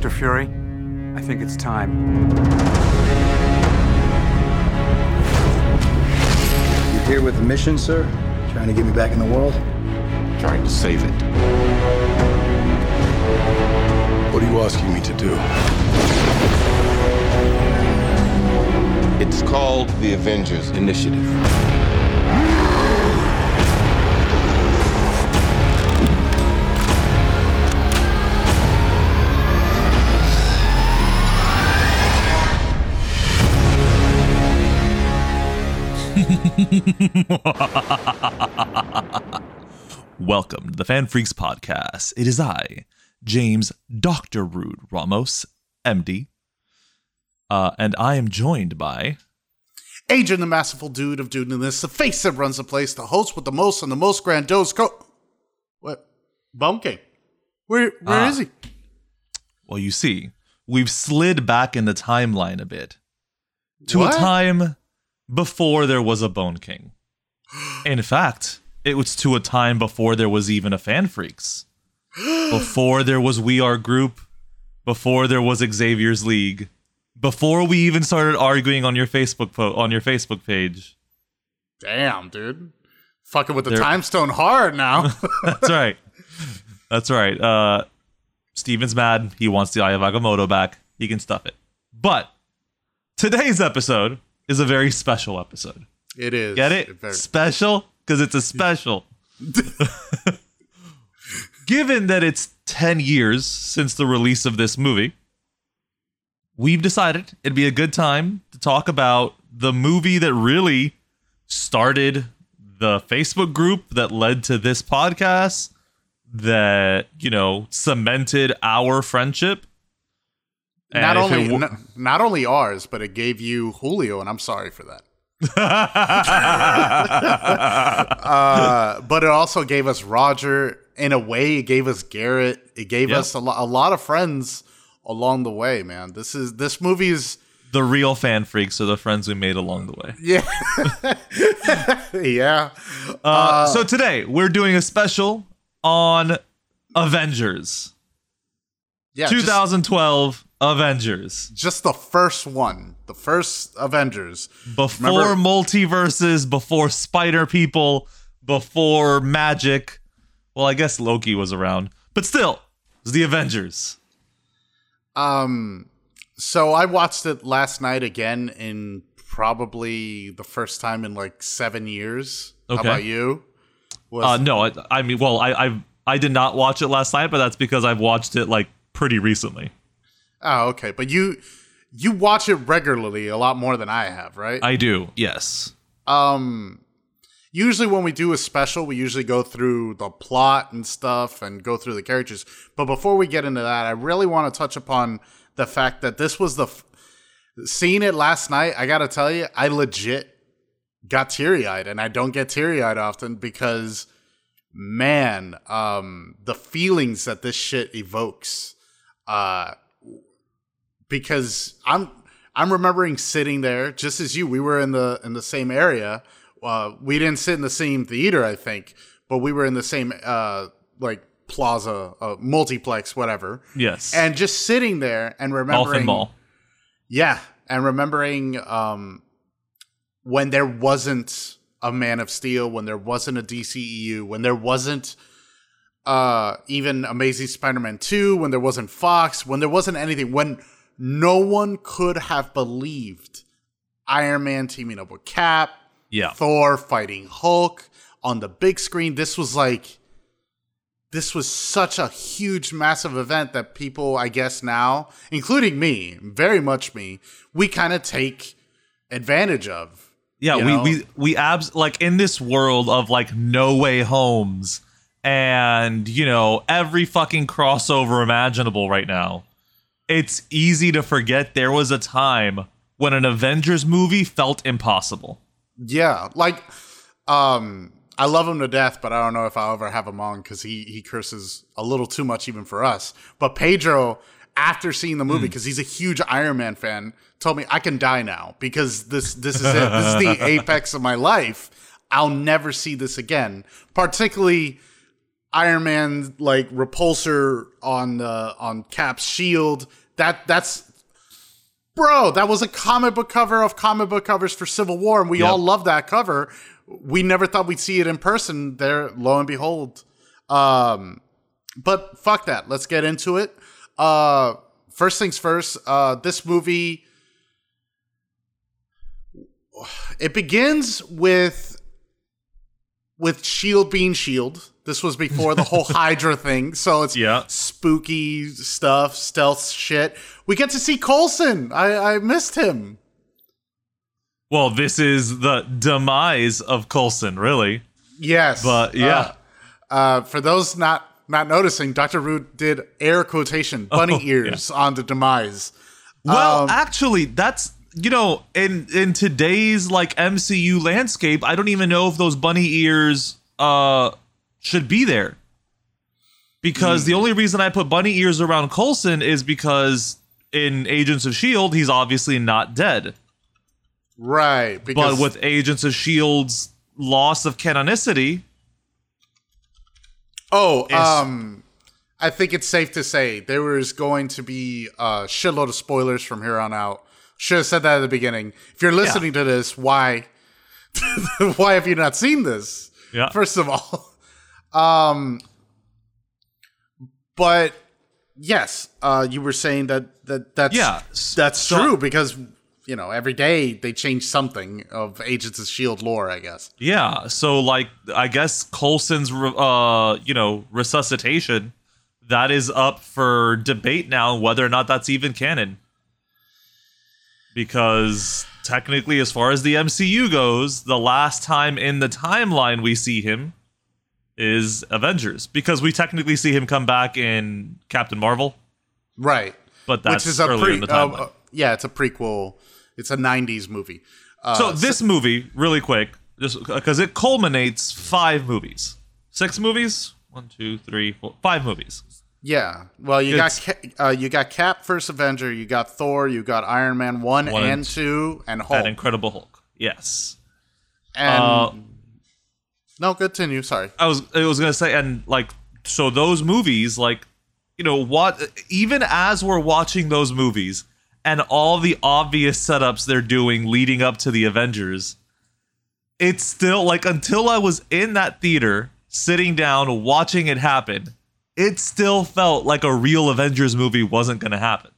Dr. Fury, I think it's time. You're here with a mission, sir? Trying to get me back in the world? Trying to save it. What are you asking me to do? It's called the Avengers Initiative. Welcome to the FanFreeks Podcast. It is I, James Dr. Rude Ramos, MD. Uh, and I am joined by Adrian, the masterful dude of dudeness, the face that runs the place, the host with the most and the most grandiose co. What? Bone King. Where Where Ah. is he? Well, you see, we've slid back in the timeline a bit to What? a time before there was a Bone King. In fact, it was to a time before there was even a FanFreeks, before there was We Are Group, before there was Xavier's League, before we even started arguing on your Facebook po- on your Facebook page. Damn, dude. Fucking with the There- time stone hard now. That's right. That's right. Uh, Steven's mad. He wants the Eye of Agamotto back. He can stuff it. But today's episode is a very special episode. It is. Get it? very- Special? Because it's a special. Given that it's 10 years since the release of this movie, we've decided it'd be a good time to talk about the movie that really started the Facebook group that led to this podcast, that, you know, cemented our friendship. not And if only it wa- n- not only ours, but it gave you Julio, and I'm sorry for that. Uh, but it also gave us Roger. In a way, it gave us Garrett. It gave Yep. us a, lo- a lot of friends along the way. Man, this is this movie is the real fan freaks are the friends we made along the way. yeah, yeah. Uh, so today we're doing a special on Avengers. Yeah, just- 2012 Avengers. Just, the first one, the first Avengers. Before Remember- multiverses, before spider people, before magic. Well, I guess Loki was around, but still, it was the Avengers. Um, so I watched it last night again in probably the first time in like seven years. How about you? Was Uh, no, I, I mean, well, I, I I did not watch it last night, but that's because I've watched it like pretty recently. Oh okay, but you you watch it regularly a lot more than I have, right? I do, yes. um usually when we do a special we usually go through the plot and stuff and go through the characters but before we get into that i really want to touch upon the fact that this was the f- seeing it last night i gotta tell you i legit got teary-eyed and i don't get teary-eyed often because man um the feelings that this shit evokes uh because i'm i'm remembering sitting there just as you we were in the in the same area uh we didn't sit in the same theater i think but we were in the same uh like plaza uh, multiplex whatever Yes. and just sitting there and remembering Mall. yeah, and remembering um, when there wasn't a Man of Steel, when there wasn't a DCEU, when there wasn't uh, even Amazing Spider-Man two, when there wasn't Fox, when there wasn't anything, when no one could have believed Iron Man teaming up with Cap, Yeah. Thor fighting Hulk on the big screen. This was like this was such a huge massive event that people I guess now, including me, very much me, we kind of take advantage of. Yeah, you we, we we abs like in this world of like no way homes and you know every fucking crossover imaginable right now. It's easy to forget there was a time when an Avengers movie felt impossible. Yeah, like um I love him to death, but I don't know if I'll ever have him on because he he curses a little too much even for us. But Pedro, after seeing the movie, because he's a huge Iron Man fan, told me I can die now because this this is it. this is the apex of my life. I'll never see this again. Particularly Iron Man like repulsor on the on Cap's shield. That that's bro. That was a comic book cover of comic book covers for Civil War, and we Yep. all love that cover. We never thought we'd see it in person. There, lo and behold. Um, but fuck that. Let's get into it. Uh, first things first. Uh, this movie. It begins with with Shield being Shield. This was before the whole Hydra thing, so it's Yeah. spooky stuff, stealth shit. We get to see Coulson. I, I missed him. Well, this is the demise of Coulson, really. Yes, But, yeah. Uh, uh, for those not not noticing, Doctor Rude did air quotation bunny Oh, ears on the demise. Well, Um, actually, that's you know, in in today's like MCU landscape, I don't even know if those bunny ears uh should be there. Because Hmm. the only reason I put bunny ears around Coulson is because in Agents of Shield, he's obviously not dead. Right, because But with Agents of Shield's loss of canonicity, Oh, um, I think it's safe to say there is going to be a shitload of spoilers from here on out. Should have said that at the beginning. If you're listening to this, why, why have you not seen this? Yeah. First of all, um, but yes, uh, you were saying that that that's Yeah, that's so- true because you know every day they change something of Agents of Shield lore. I guess. Yeah, so like I guess Coulson's uh you know resuscitation that is up for debate now whether or not that's even canon. Because technically as far as the MCU goes, the last time in the timeline we see him is Avengers because we technically see him come back in Captain Marvel, Right. but that's which is a pre- in the uh, timeline. uh, yeah, it's a prequel. It's a '90s movie. Uh, so this movie, really quick, just because it culminates five movies, six movies, one, two, three, four, five movies. yeah. Well, you got it's- Ca- uh, you got Cap, First Avenger. You got Thor. You got Iron Man one, One and and two, and Hulk. That Incredible Hulk. Yes. and Uh, no, continue. Sorry. I was I was gonna say, and like, so those movies, like, you know, what? Even as we're watching those movies and all the obvious setups they're doing leading up to the Avengers, it's still like until I was in that theater, sitting down watching it happen, it still felt like a real Avengers movie wasn't gonna happen.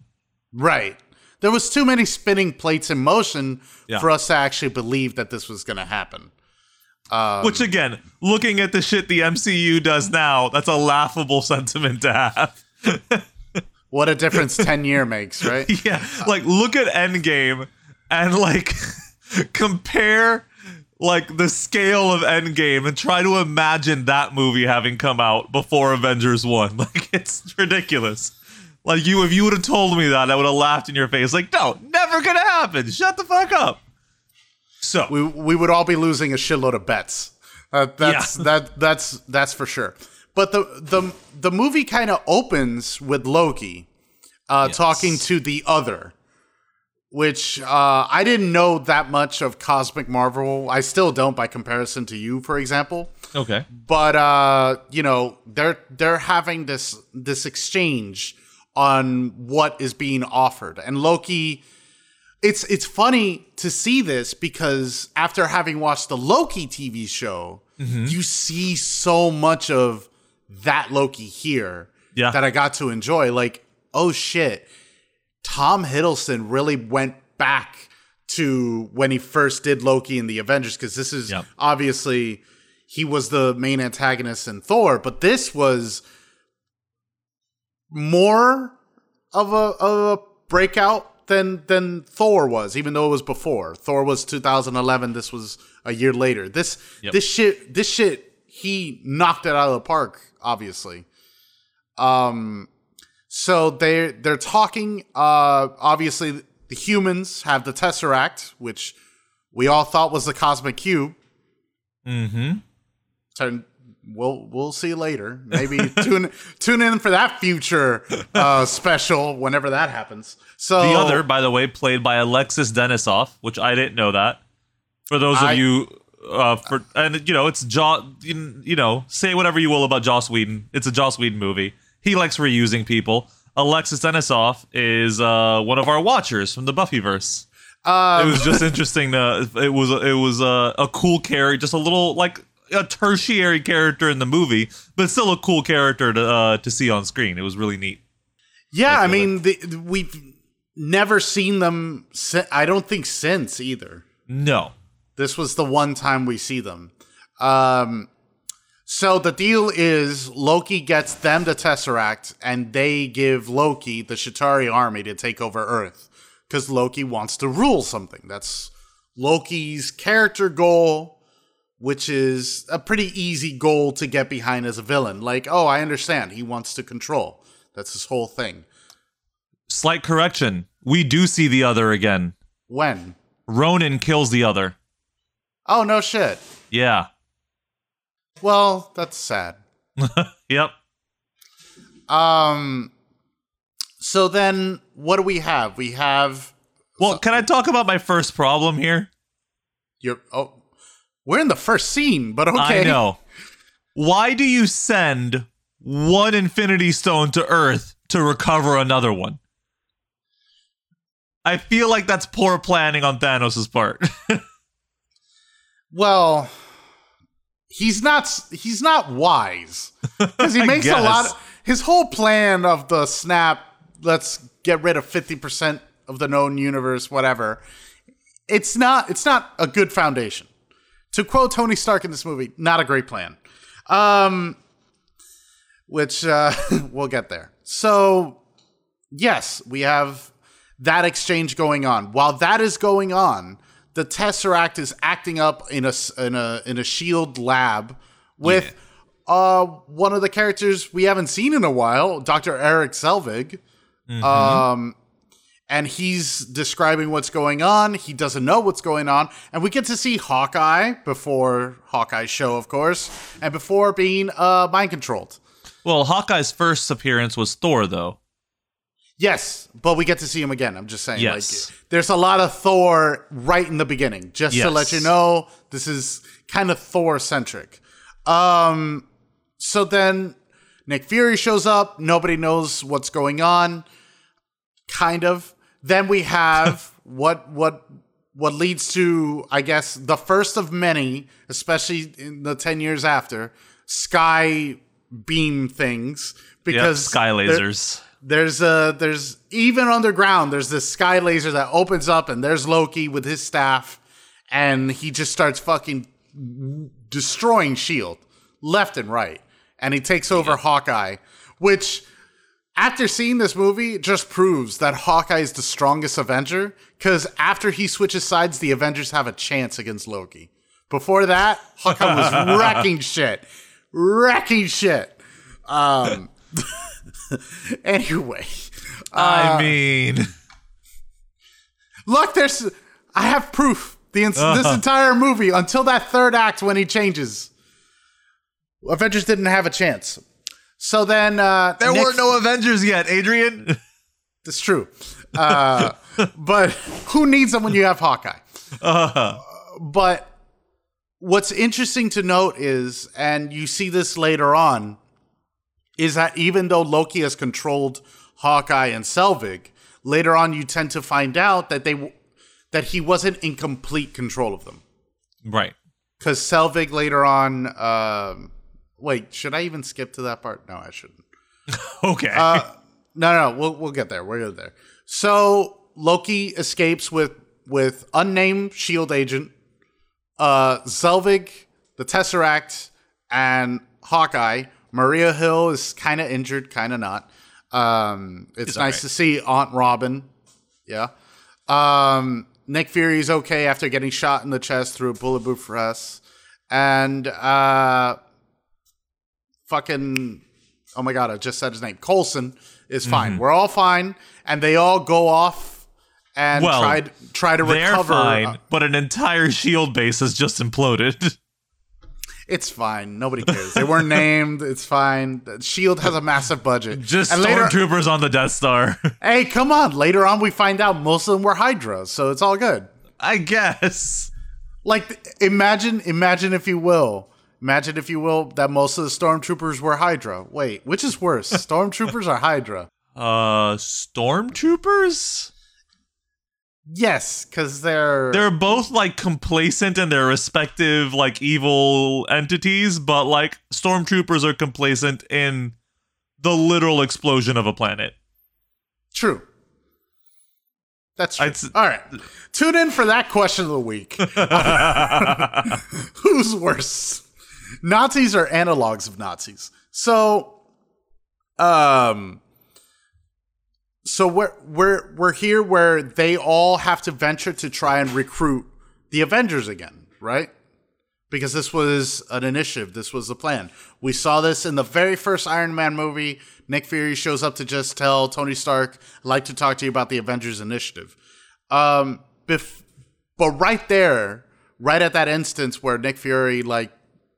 Right. There was too many spinning plates in motion Yeah. for us to actually believe that this was going to happen. Um, Which again, looking at the shit the MCU does now, that's a laughable sentiment to have. What a difference 10 year makes, right? Yeah, like look at Endgame and like compare like the scale of Endgame and try to imagine that movie having come out before Avengers 1. Like it's ridiculous. Like you if you would have told me that, I would have laughed in your face. Like, no, never gonna happen. Shut the fuck up. So we we would all be losing a shitload of bets. Uh, that's Yeah. that that's that's for sure. But the the the movie kind of opens with Loki uh, Yes. talking to the other, which uh, I didn't know that much of Cosmic Marvel. I still don't, by comparison to you, for example. Okay. But uh, you know, they're they're having this this exchange on what is being offered, and Loki it's it's funny to see this because after having watched the Loki TV show, mm-hmm. you see so much of that Loki here Yeah. that I got to enjoy. Like, oh shit, Tom Hiddleston really went back to when he first did Loki in the Avengers because this is Yep. obviously he was the main antagonist in Thor, but this was more of a, of a breakout than than Thor was, even though it was before. Thor was 2011. This was a year later. This Yep. this shit this shit he knocked it out of the park. Obviously. Um. So they they're talking. Uh. Obviously, the humans have the Tesseract, which we all thought was the cosmic cube. Mm-hmm. Turn. We'll we'll see later. Maybe tune tune in for that future uh, special whenever that happens. So The other, by the way, played by Alexis Denisof, which I didn't know that. For those I- of you Uh, for and you know it's Joss. You know, say whatever you will about Joss Whedon. It's a Joss Whedon movie. He likes reusing people. Alexis Denisof is uh, one of our watchers from the Buffyverse. Um, it was just interesting to. It was it was a, a cool character, just a little like a tertiary character in the movie, but still a cool character to uh, to see on screen. It was really neat. Yeah, I mean, the, we've never seen them. Si- I don't think since either. No, This was the one time we see them. Um, so the deal is Loki gets them the Tesseract, and they give Loki the Chitauri army to take over Earth because Loki wants to rule something. That's Loki's character goal, which is a pretty easy goal to get behind as a villain. Like, oh, I understand. He wants to control. That's his whole thing. slight correction. We do see the other again. When? Ronan kills the other. Oh, no shit. Yeah. Well, that's sad. Yep. Um. So then, what do we have? We have Well, can I talk about my first problem here? your. Oh, we're in the first scene, but okay. I know. Why do you send one Infinity Stone to Earth to recover another one? I feel like that's poor planning on Thanos' part. Well, he's not. He's not wise because he makes a lot. Of, his whole plan of the snap. Let's get rid of fifty percent of the known universe. Whatever. It's not. It's not a good foundation. To quote Tony Stark in this movie, not a great plan. Um, which uh, we'll get there. So, yes, we have that exchange going on. While that is going on, the Tesseract is acting up in a in a in a Shield lab with uh one of the characters we haven't seen in a while, Dr. Eric Selvig. Um and he's describing what's going on. He doesn't know what's going on. And we get to see Hawkeye before Hawkeye's show, of course, and before being uh, mind controlled. well, Hawkeye's first appearance was Thor, though. Yes, but we get to see him again. I'm just saying, Yes. like, there's a lot of Thor right in the beginning, just to let you know this is kind of Thor centric. Um, so then Nick Fury shows up. Nobody knows what's going on. Kind of. Then we have what what what leads to, I guess, the first of many, especially in the ten years after, sky beam things Yep, because sky there- lasers. there's a there's even underground there's this sky laser that opens up and there's Loki with his staff and he just starts fucking destroying shield left and right and he takes over Hawkeye which after seeing this movie it just proves that Hawkeye is the strongest Avenger cuz after he switches sides the Avengers have a chance against Loki before that Hawkeye was wrecking shit wrecking shit um anyway I mean, Look, there's. I have proof. The ins- this entire movie until that third act when he changes, Avengers didn't have a chance. So then uh, there Nick- were no Avengers yet, Adrian. That's true, uh, but who needs them when you have Hawkeye? But what's interesting to note is, and you see this later on, is that even though Loki has controlled Hawkeye and Selvig, later on you tend to find out that they that he wasn't in complete control of them. right. Because Selvig later on, um, wait, should I even skip to that part? No, I shouldn't. Okay. No, no, we'll we'll get there. We'll get there. So Loki escapes with with unnamed Shield agent, uh, Selvig, the Tesseract, and Hawkeye. Maria Hill is kind of injured, kind of not. Um, it's nice alright. to see Aunt Robin. Yeah. Um, Nick Fury's okay after getting shot in the chest through a bulletproof vest, and uh, fucking oh my god, I just said his name. Coulson is fine. We're all fine, and they all go off and Well, try try to They're recover. fine, Uh, but an entire shield base has just imploded. it's fine. Nobody cares. They weren't named. It's fine. Shield has a massive budget. Just and later, stormtroopers on the Death Star. hey, come on. Later on, we find out most of them were Hydra, so it's all good. I guess. Like imagine imagine if you will. Imagine if you will that most of the stormtroopers were Hydra. Wait, which is worse? Stormtroopers or Hydra? Uh, stormtroopers. Yes, cuz they're They're both like complacent in their respective like evil entities, but like stormtroopers are complacent in the literal explosion of a planet. true. That's true. I'd All right. Tune in for that question of the week. Who's worse? Nazis are analogs of Nazis? So um so we're we're we're here where they all have to venture to try and recruit the Avengers again, right? Because this was an initiative, this was the plan. We saw this in the very first Iron Man movie. Nick Fury shows up to just tell Tony Stark, "I'd like to talk to you about the Avengers initiative." Um, bef- but right there, right at that instance where Nick Fury like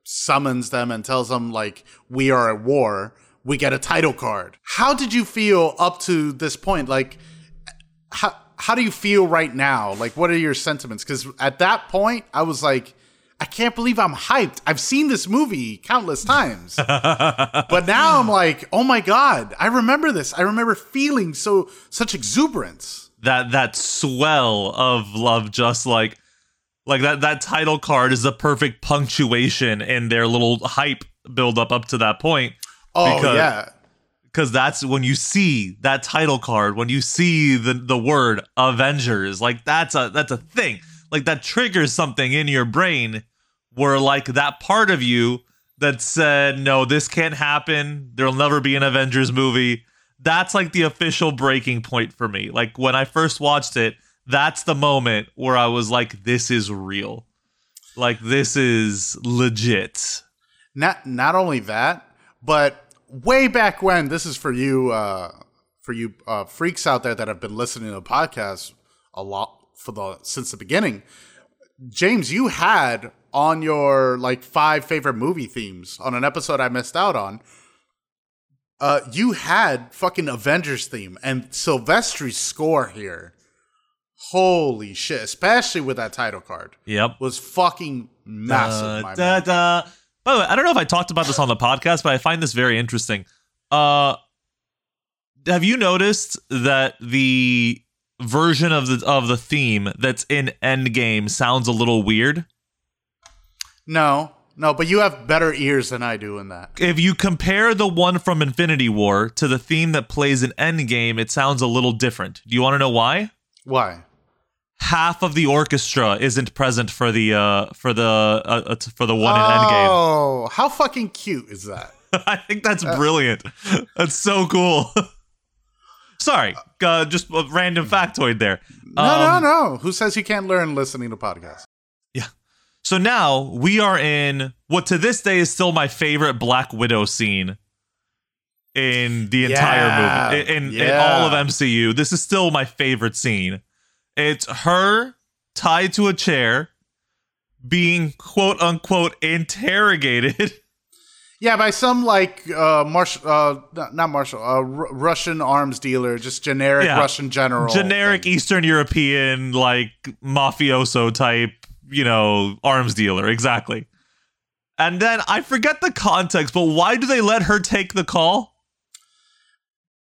summons them and tells them like we are at war, we get a title card. How did you feel up to this point? Like how how do you feel right now? Like what are your sentiments? Cuz at that point I was like I can't believe I'm hyped. I've seen this movie countless times. but now I'm like, "Oh my god, I remember this. I remember feeling so such exuberance." that that swell of love just like like that that title card is the perfect punctuation in their little hype build up up to that point. Oh Because- yeah. because that's when you see that title card when you see the the word avengers like that's a that's a thing. Like that triggers something in your brain where like that part of you that said no this can't happen. There'll never be an avengers movie. That's like the official breaking point for me. Like when i first watched it that's the moment where i was like this is real like this is legit not not only that, but way back when, this is for you, uh, for you uh, freaks out there that have been listening to the podcast a lot for the since the beginning. James, you had on your like five favorite movie themes on an episode I missed out on. Uh, you had fucking Avengers theme and Silvestri's score here. Holy shit! Especially with that title card, yep was fucking massive. Da, da, da. By the way, I don't know if I talked about this on the podcast, but I find this very interesting. Uh, have you noticed that the version of the of the theme that's in Endgame sounds a little weird? No, no, but you have better ears than I do in that. If you compare the one from Infinity War to the theme that plays in Endgame, it sounds a little different. Do you want to know why? Why? Half of the orchestra isn't present for the uh for the uh, uh, for the one in Endgame. Oh, how fucking cute is that? I think that's brilliant. That's so cool. Sorry, uh, just a random factoid there. No, Um, no, no. Who says you can't learn listening to podcasts? Yeah. So now we are in what to this day is still my favorite Black Widow scene in the entire Yeah, movie. In, in, in all of MCU. This is still my favorite scene. It's her tied to a chair being quote unquote interrogated. Yeah, by some like uh, Marshall, uh, not- Marshall, uh, R- Russian arms dealer, just generic Yeah. Russian general, generic thing. Eastern European, like mafioso type, you know, arms dealer. Exactly. And then I forget the context, but why do they let her take the call?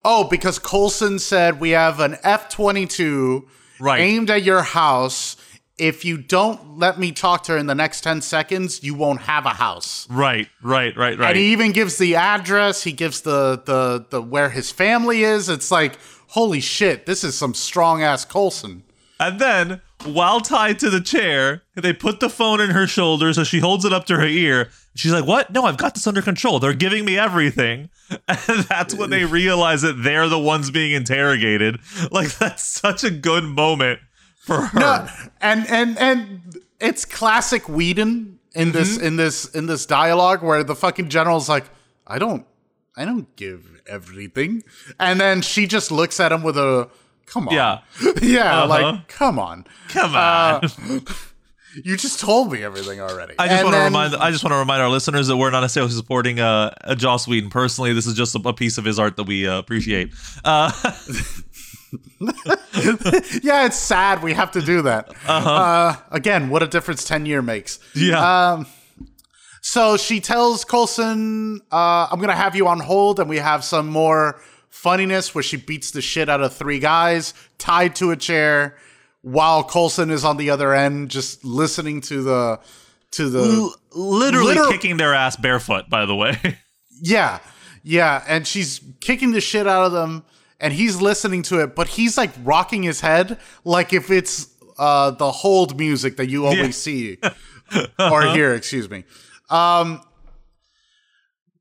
Oh, because Coulson said we have an F twenty two Right. aimed at your house. If you don't let me talk to her in the next ten seconds, you won't have a house. Right, right, right, right. And he even gives the address. He gives the the the where his family is. It's like holy shit, this is some strong ass Coulson. And then, while tied to the chair, they put the phone in her shoulder so she holds it up to her ear. She's like, What? No, I've got this under control. They're giving me everything. And that's when they realize that they're the ones being interrogated. Like, that's such a good moment for her. No, and and and it's classic Whedon in this Mm-hmm. in this in this dialogue where the fucking general's like, I don't I don't give everything, and then she just looks at him with a come on, Yeah. yeah, Uh-huh. like come on, Come Uh, on. You just told me everything already. I just And want to remind I just want to remind our listeners that we're not necessarily supporting uh, Joss Whedon personally. This is just a, a piece of his art that we uh, appreciate. Uh, yeah, it's sad we have to do that. uh again, what a difference 10 year makes. Yeah. Um, so she tells Coulson, uh, I'm going to have you on hold, and we have some more funniness where she beats the shit out of three guys tied to a chair while Coulson is on the other end just listening to the to the L- literally liter- kicking their ass barefoot, by the way. yeah. Yeah. And she's kicking the shit out of them and he's listening to it but he's like rocking his head like if it's uh the hold music that you always see or hear excuse me. Um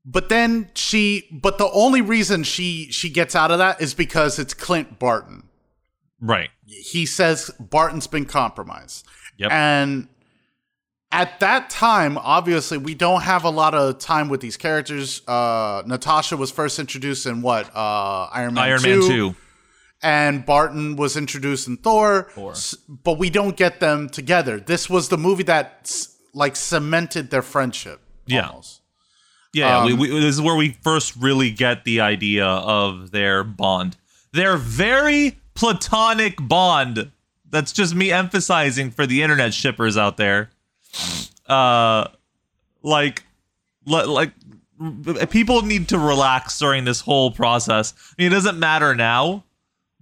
but then she but the only reason she she gets out of that is because it's clint barton right. he says Barton's been compromised. Yep. And at that time, obviously, we don't have a lot of time with these characters. Uh, Natasha was first introduced in what? Uh, Iron Man Iron 2, Man 2. And Barton was introduced in Thor. Thor. But we don't get them together. This was the movie that like cemented their friendship. Yeah. almost. Yeah, Um, we, we, this is where we first really get the idea of their bond. They're very platonic bond. That's just me emphasizing for the internet shippers out there. Uh, like, li- like people need to relax during this whole process. I mean, it doesn't matter now,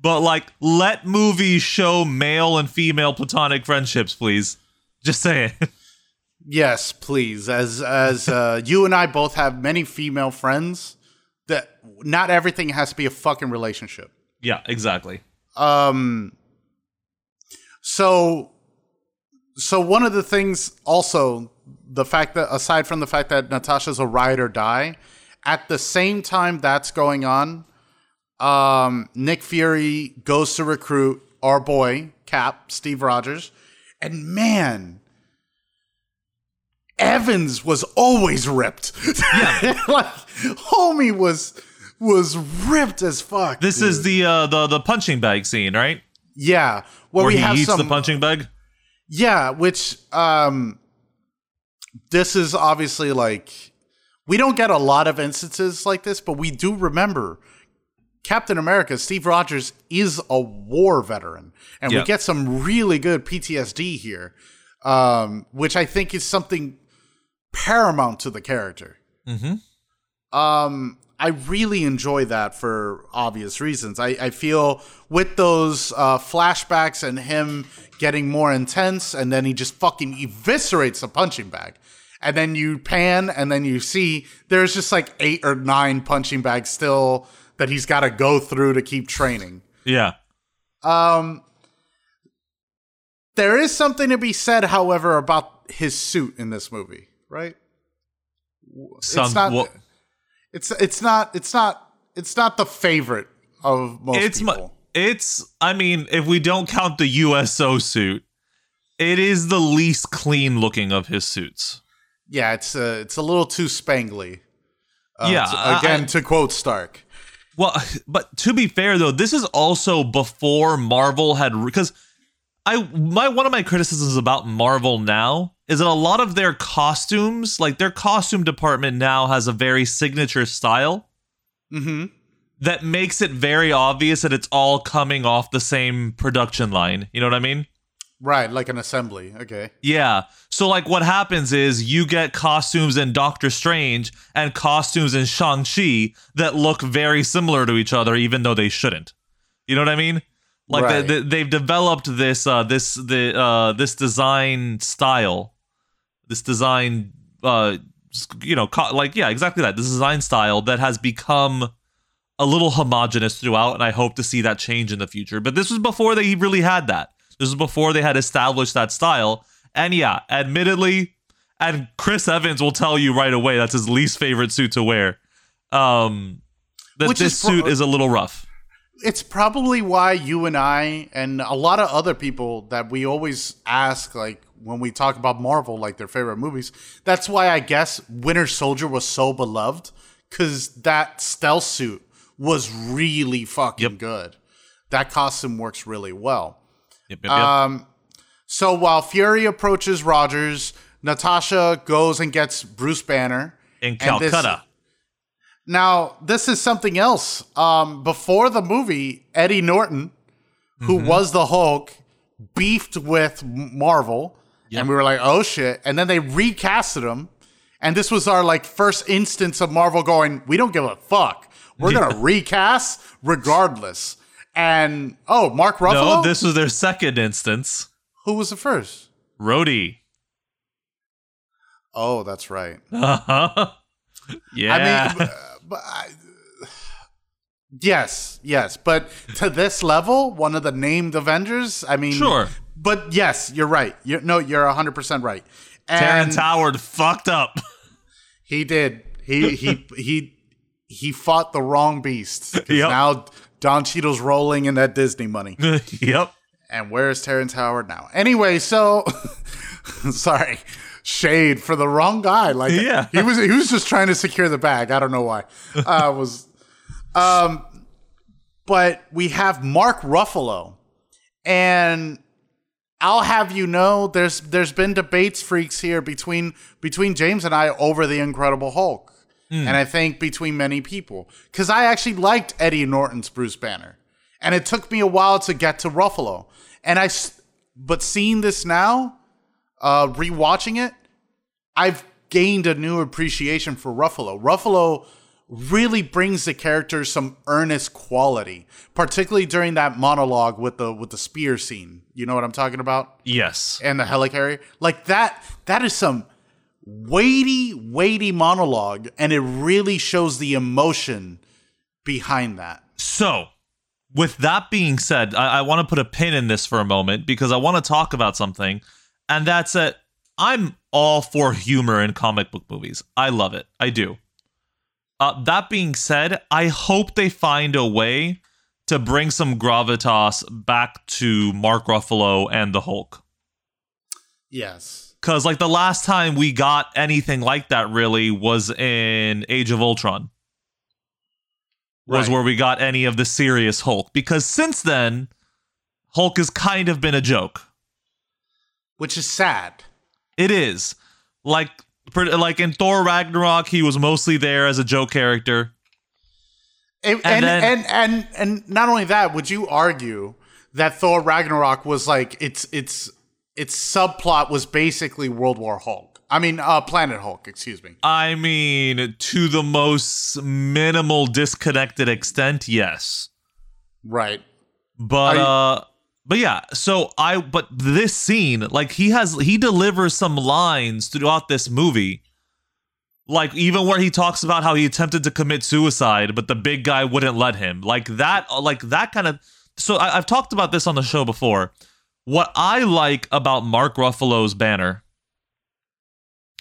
but like, let movies show male and female platonic friendships, please. Just saying. Yes, please. As as uh, you and I both have many female friends, that not everything has to be a fucking relationship. yeah, exactly. Um. So, so one of the things, also the fact that aside from the fact that Natasha's a ride or die, at the same time that's going on, um, Nick Fury goes to recruit our boy Cap Steve Rogers, and man. Evans was always ripped. Yeah, like homie was was ripped as fuck. This is the uh, the the punching bag scene, right? yeah. Where, Where we he have eats some the punching bag. Yeah, which um this is obviously like we don't get a lot of instances like this, but we do remember Captain America, Steve Rogers is a war veteran. And Yeah. we get some really good PTSD here. Um, which I think is something paramount to the character. Mm-hmm. Um, I really enjoy that for obvious reasons. I, I feel with those uh, flashbacks and him getting more intense, and then he just fucking eviscerates the punching bag. And then you pan, and then you see there's just like eight or nine punching bags still that he's got to go through to keep training. Yeah. Um, there is something to be said, however, about his suit in this movie, right? Some, it's not. well, it's it's not. It's not. It's not the favorite of most it's people. mu- it's. I mean, if we don't count the USO suit, it is the least clean looking of his suits. yeah, it's uh, it's a little too spangly. Uh, Yeah, to- again, I- to quote Stark. Well, but to be fair though, this is also before Marvel had because I my one of my criticisms about Marvel now is that a lot of their costumes, like their costume department now has a very signature style Mm-hmm. that makes it very obvious that it's all coming off the same production line. You know what I mean? Right, like an assembly. Okay. Yeah. So like what happens is you get costumes in Doctor Strange and costumes in Shang-Chi that look very similar to each other even though they shouldn't. You know what I mean? Like Right. they, they, they've developed this uh this the uh this design style. This design uh you know co- like yeah, exactly that. This design style that has become a little homogenous throughout and I hope to see that change in the future. But this was before they really had that. This was before they had established that style. And yeah, admittedly, and Chris Evans will tell you right away that's his least favorite suit to wear. Um, that Which this is pro- suit is a little rough. It's probably why you and I and a lot of other people that we always ask, like when we talk about Marvel, like their favorite movies. That's why I guess Winter Soldier was so beloved because that stealth suit was really fucking Yep. good. That costume works really well. Yep, yep. Um, so while Fury approaches Rogers, Natasha goes and gets Bruce Banner in and this- Calcutta. now, this is something else. Um, before the movie, Eddie Norton, who was the Hulk, beefed with Marvel, and we were like, "Oh shit!" And then they recasted him, and this was our like first instance of Marvel going, "We don't give a fuck. We're gonna recast regardless." And oh, Mark Ruffalo. No, this was their second instance. who was the first? Rhodey. Oh, that's right. Uh-huh. Yeah. I mean, but I, yes, yes, but to this level, one of the named Avengers. I mean, Sure. But yes, you're right. You're, no, you're hundred percent right. And Terrence Howard fucked up. he did. He he he he fought the wrong beast. Yep. Now Don Cheadle's rolling in that Disney money. yep. And where's Terrence Howard now? Anyway, so sorry, shade for the wrong guy. Like, Yeah. he was he was just trying to secure the bag. I don't know why. Uh, was, um, but we have Mark Ruffalo, and I'll have you know, there's there's been debates freaks here between between James and I over the Incredible Hulk, and I think between many people. Because I actually liked Eddie Norton's Bruce Banner, and it took me a while to get to Ruffalo, and I, but seeing this now, uh, rewatching it, I've gained a new appreciation for Ruffalo. Ruffalo really brings the character some earnest quality, particularly during that monologue with the with the spear scene. You know what I'm talking about? Yes. And the helicarrier. Like that that is some weighty, weighty monologue, and it really shows the emotion behind that. So, with that being said, I, I want to put a pin in this for a moment because I want to talk about something, and that's that I'm all for humor in comic book movies. I love it. I do. Uh, that being said, I hope they find a way to bring some gravitas back to Mark Ruffalo and the Hulk. Yes. Because, like, the last time we got anything like that really was in Age of Ultron was Right. where we got any of the serious Hulk. Because since then, Hulk has kind of been a joke. Which is sad. It is like per- like in Thor Ragnarok, he was mostly there as a joke character. And And and, then- and and and not only that, would you argue that Thor Ragnarok was like its its its subplot was basically World War Hulk? I mean, uh, Planet Hulk. Excuse me. I mean, to the most minimal disconnected extent, yes. Right. But uh but yeah, so I but this scene, like he has he delivers some lines throughout this movie. Like even where he talks about how he attempted to commit suicide, but the big guy wouldn't let him. Like that like that kind of so I, I've talked about this on the show before. What I like about Mark Ruffalo's banner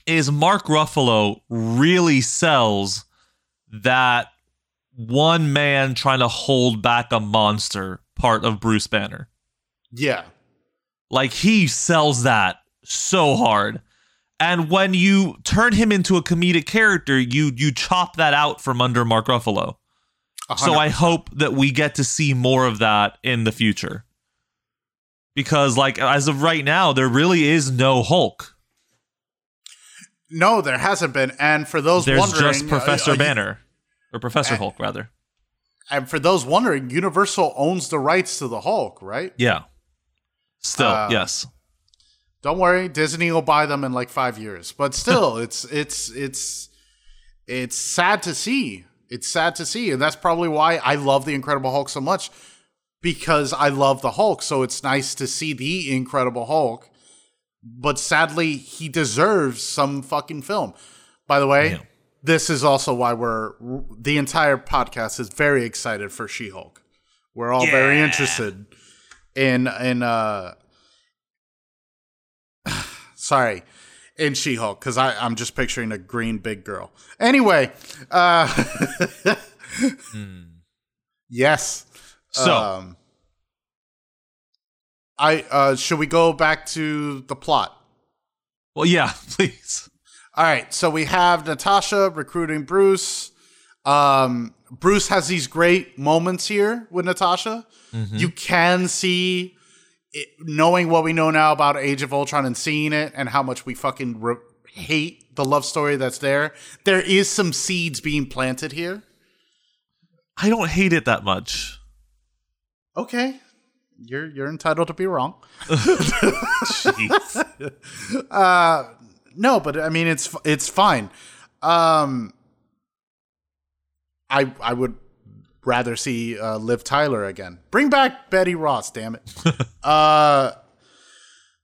is Mark Ruffalo really sells that one man trying to hold back a monster part of Bruce Banner. Yeah. Like he sells that so hard. And when you turn him into a comedic character, you you chop that out from under Mark Ruffalo. A So I hope that we get to see more of that in the future. Because like as of right now, there really is no Hulk. No, there hasn't been. And for those There's wondering, just Professor uh, uh, Banner. Or Professor Hulk rather. And for those wondering, Universal owns the rights to the Hulk, right? Yeah. Still, Uh, yes. Don't worry, Disney will buy them in like five years. But still, it's it's it's it's sad to see. It's sad to see, and that's probably why I love the Incredible Hulk so much because I love the Hulk. So it's nice to see the Incredible Hulk. But sadly, he deserves some fucking film. By the way, Yeah. this is also why we're the entire podcast is very excited for She-Hulk. We're all very interested in in uh sorry in she-hulk because i i'm just picturing a green big girl anyway uh hmm. yes So um i uh should we go back to the plot well yeah, please. all right so we have natasha recruiting bruce um bruce has these great moments here with natasha you can see it, knowing what we know now about age of ultron and seeing it and how much we fucking re- hate the love story that's there there is some seeds being planted here I don't hate it that much. okay you're you're entitled to be wrong. Jeez. No, but I mean it's it's fine. Um, I I would rather see uh, Liv Tyler again. Bring back Betty Ross, damn it. uh,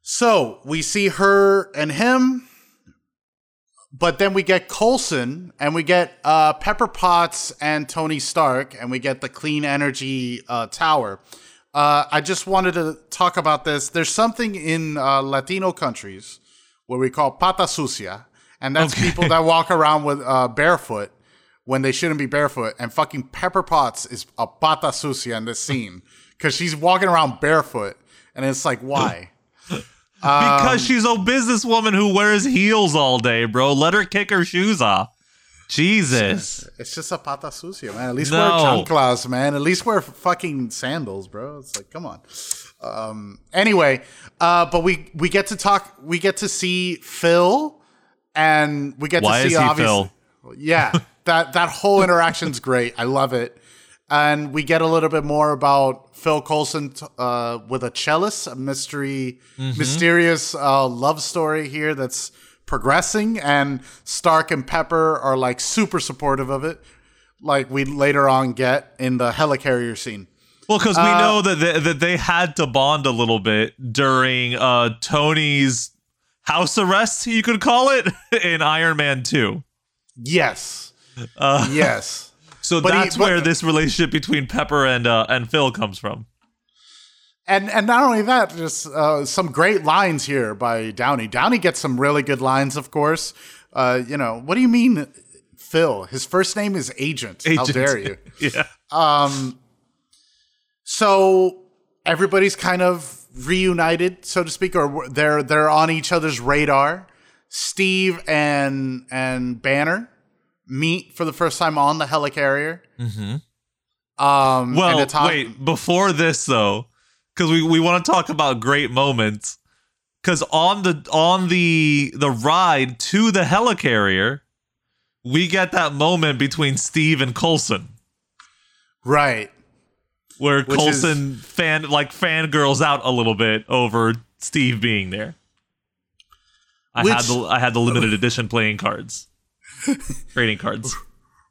so we see her and him, but then we get Coulson and we get uh, Pepper Potts and Tony Stark, and we get the clean energy uh, tower. Uh, I just wanted to talk about this. There's something in uh, Latino countries what we call pata sucia, and that's people that walk around with uh, barefoot when they shouldn't be barefoot. And fucking Pepper Potts is a pata sucia in this scene because she's walking around barefoot, and it's like, why? because she's a businesswoman who wears heels all day, bro. Let her kick her shoes off. Jesus. It's just a pata sucia, man. At least No. wear chanclas, man. At least wear fucking sandals, bro. It's like, come on. Um, anyway, uh, but we we get to talk. We get to see Phil, and we get Why to see obviously. Yeah, that that whole interaction's great. I love it. And we get a little bit more about Phil Coulson t- uh, with a cellist, a mystery, Mm-hmm. mysterious uh, love story here that's progressing. And Stark and Pepper are like super supportive of it, like we later on get in the helicarrier scene. Well, because we Uh, know that they, that they had to bond a little bit during uh, Tony's house arrest, you could call it, in Iron Man 2. Yes, Uh, yes. So But he- that's but- where this relationship between Pepper and uh, and Phil comes from. And and not only that, just uh, some great lines here by Downey. Downey gets some really good lines, of course. Uh, you know, what do you mean, Phil? His first name is Agent. How dare you? Yeah. So everybody's kind of reunited, so to speak, or they're they're on each other's radar. Steve and and Banner meet for the first time on the helicarrier. Mm-hmm. Um, Well, wait, before this though, because we, we want to talk about great moments. Because on the on the the ride to the helicarrier, we get that moment between Steve and Coulson. right? where Which Coulson fan like fangirls out a little bit over Steve being there. I had the I had the limited edition playing cards, trading cards.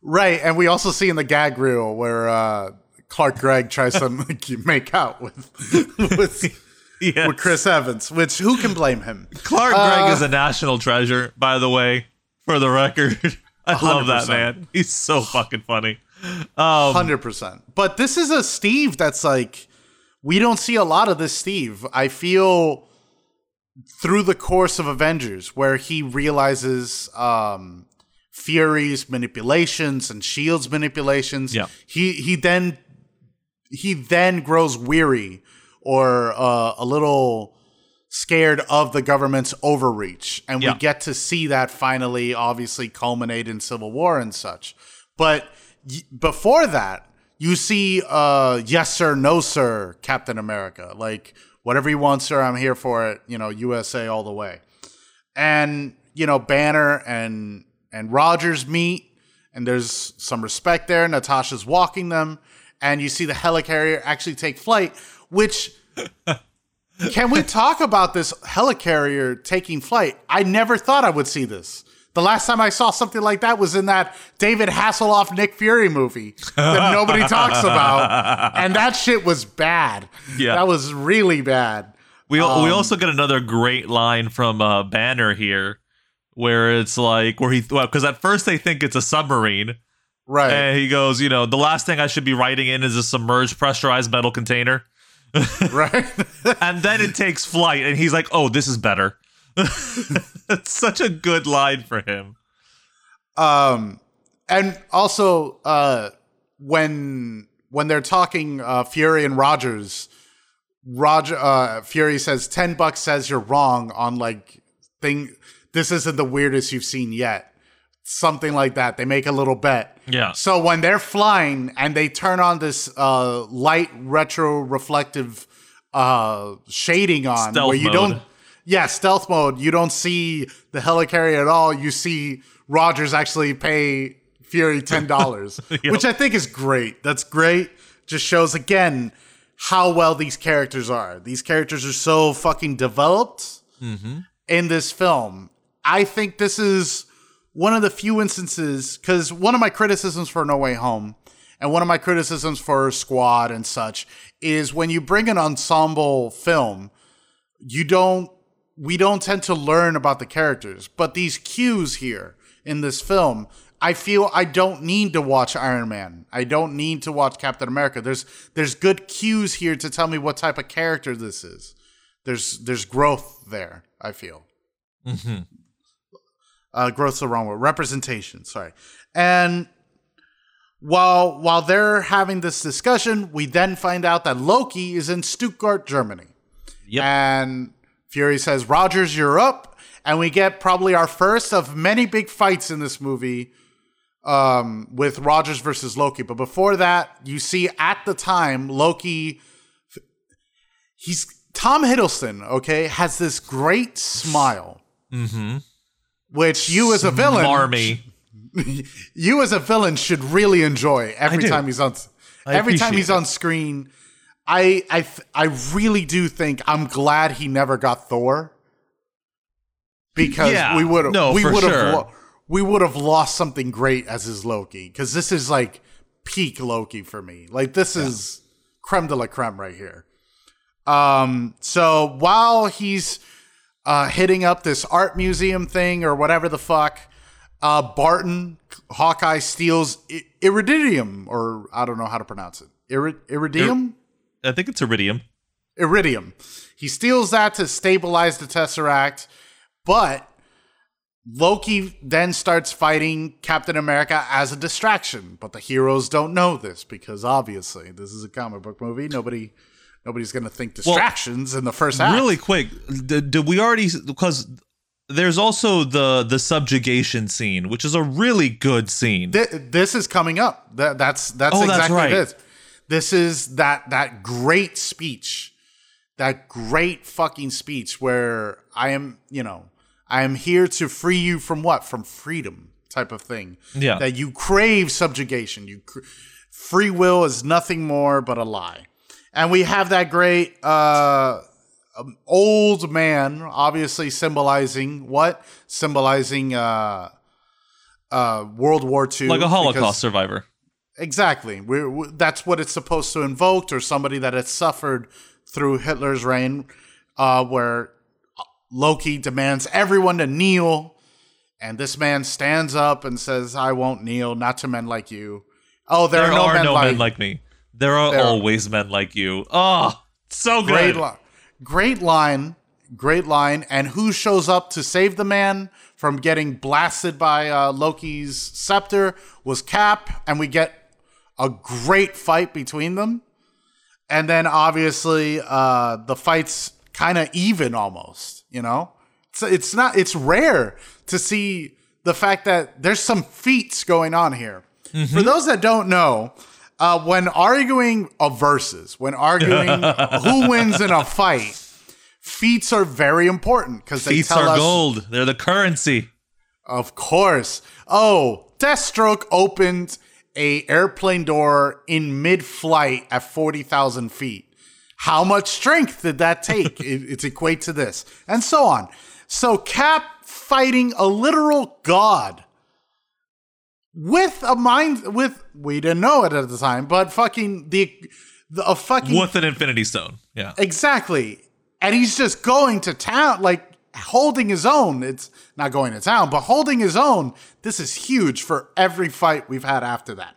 Right, and we also see in the gag reel where uh, Clark Gregg tries to make out with with, Yeah, with Chris Evans, which who can blame him? Clark Uh, Gregg is a national treasure, by the way. For the record, I love that man. He's so fucking funny. Um, Hundred percent. But this is a Steve that's like we don't see a lot of this Steve. I feel through the course of Avengers where he realizes um Fury's manipulations and Shield's manipulations. Yeah. He he then he then grows weary or uh, a little scared of the government's overreach and Yeah. we get to see that finally obviously culminate in civil war and such but y- before that you see uh yes sir no sir captain america like whatever you want sir i'm here for it you know usa all the way and you know banner and and rogers meet and there's some respect there natasha's walking them and you see the helicarrier actually take flight which can we talk about this helicarrier taking flight? I never thought I would see this. The last time I saw something like that was in that David Hasselhoff Nick Fury movie that nobody talks about, and that shit was bad. Yeah. that was really bad. We al- we Um, also get another great line from uh, Banner here, where it's like where he well because at first they think it's a submarine, Right? and he goes, you know, the last thing I should be writing in is a submerged pressurized metal container. right? and then it takes flight and he's like oh this is better it's such a good line for him Um, and also uh, when when they're talking uh, Fury and Rogers, Roger uh, Fury says ten bucks says you're wrong on like thing. This isn't the weirdest you've seen yet. Something like that. They make a little bet. Yeah. So when they're flying and they turn on this uh, light retro reflective uh, shading on, Stealth where you mode. don't yeah, stealth mode. You don't see the helicarrier at all. You see Rogers actually pay Fury ten dollars, which I think is great. That's great. Just shows again how well these characters are. These characters are so fucking developed in this film. I think this is one of the few instances because one of my criticisms for No Way Home and one of my criticisms for Squad and such is when you bring an ensemble film, you don't we don't tend to learn about the characters. But these cues here in this film, I feel I don't need to watch Iron Man. I don't need to watch Captain America. There's there's good cues here to tell me what type of character this is. There's there's growth there. I feel. Mm-hmm. Uh, growth's the wrong word. Representation. Sorry. And while while they're having this discussion, we then find out that Loki is in Stuttgart, Germany. Yep. And Fury says, Rogers, you're up. And we get probably our first of many big fights in this movie um, with Rogers versus Loki. But before that, you see at the time, Loki, he's Tom Hiddleston, okay, has this great smile. Mm-hmm. Which you as a villain, Marmy. you as a villain should really enjoy every time he's on I every time he's it. on screen. I I th- I really do think I'm glad he never got Thor because Yeah, we would no, we would have sure. we would have lost something great as his Loki because this is like peak Loki for me. Like this is creme de la creme right here. Um, so while he's uh, hitting up this art museum thing or whatever the fuck, uh, Barton Hawkeye steals I- iridium, or I don't know how to pronounce it. Iri- iridium. I think it's iridium. iridium. He steals that to stabilize the Tesseract, but Loki then starts fighting Captain America as a distraction. But the heroes don't know this because obviously this is a comic book movie. Nobody, nobody's going to think distractions in the first act. Really quick, did, did we already because there's also the the subjugation scene, which is a really good scene. Th- this is coming up. That, that's that's Oh, that's exactly right. what it is. This is that that great speech, that great fucking speech where I am, you know, I am here to free you from what? From freedom type of thing. Yeah. That you crave subjugation. You cr- free will is nothing more but a lie. And we have that great uh um, old man obviously symbolizing what? Symbolizing uh uh World War II like a Holocaust because- survivor. Exactly. We're, we that's what it's supposed to invoke, or somebody that has suffered through Hitler's reign, uh, where Loki demands everyone to kneel, and this man stands up and says, "I won't kneel, not to men like you." Oh, there, There are no, are men, no like, men like me. There are There always men like you. Oh, so great good. line, great line, great line. And who shows up to save the man from getting blasted by uh, Loki's scepter was Cap, and we get a great fight between them. And then obviously uh, the fight's kind of even almost. You know, it's it's not it's rare to see the fact that there's some feats going on here. For those that don't know, uh, when arguing a versus, when arguing who wins in a fight, feats are very important because they Feats tell are us, gold. They're the currency. of course. Oh, Deathstroke opened a airplane door in mid-flight at forty thousand feet. How much strength did that take? it, it's equate to this, and so on. So Cap fighting a literal god with a mind with we didn't know it at the time, but fucking the, the a fucking With an infinity stone. Yeah. Exactly. And he's just going to town, like holding his own. It's not going to town, but holding his own. This is huge for every fight we've had after that.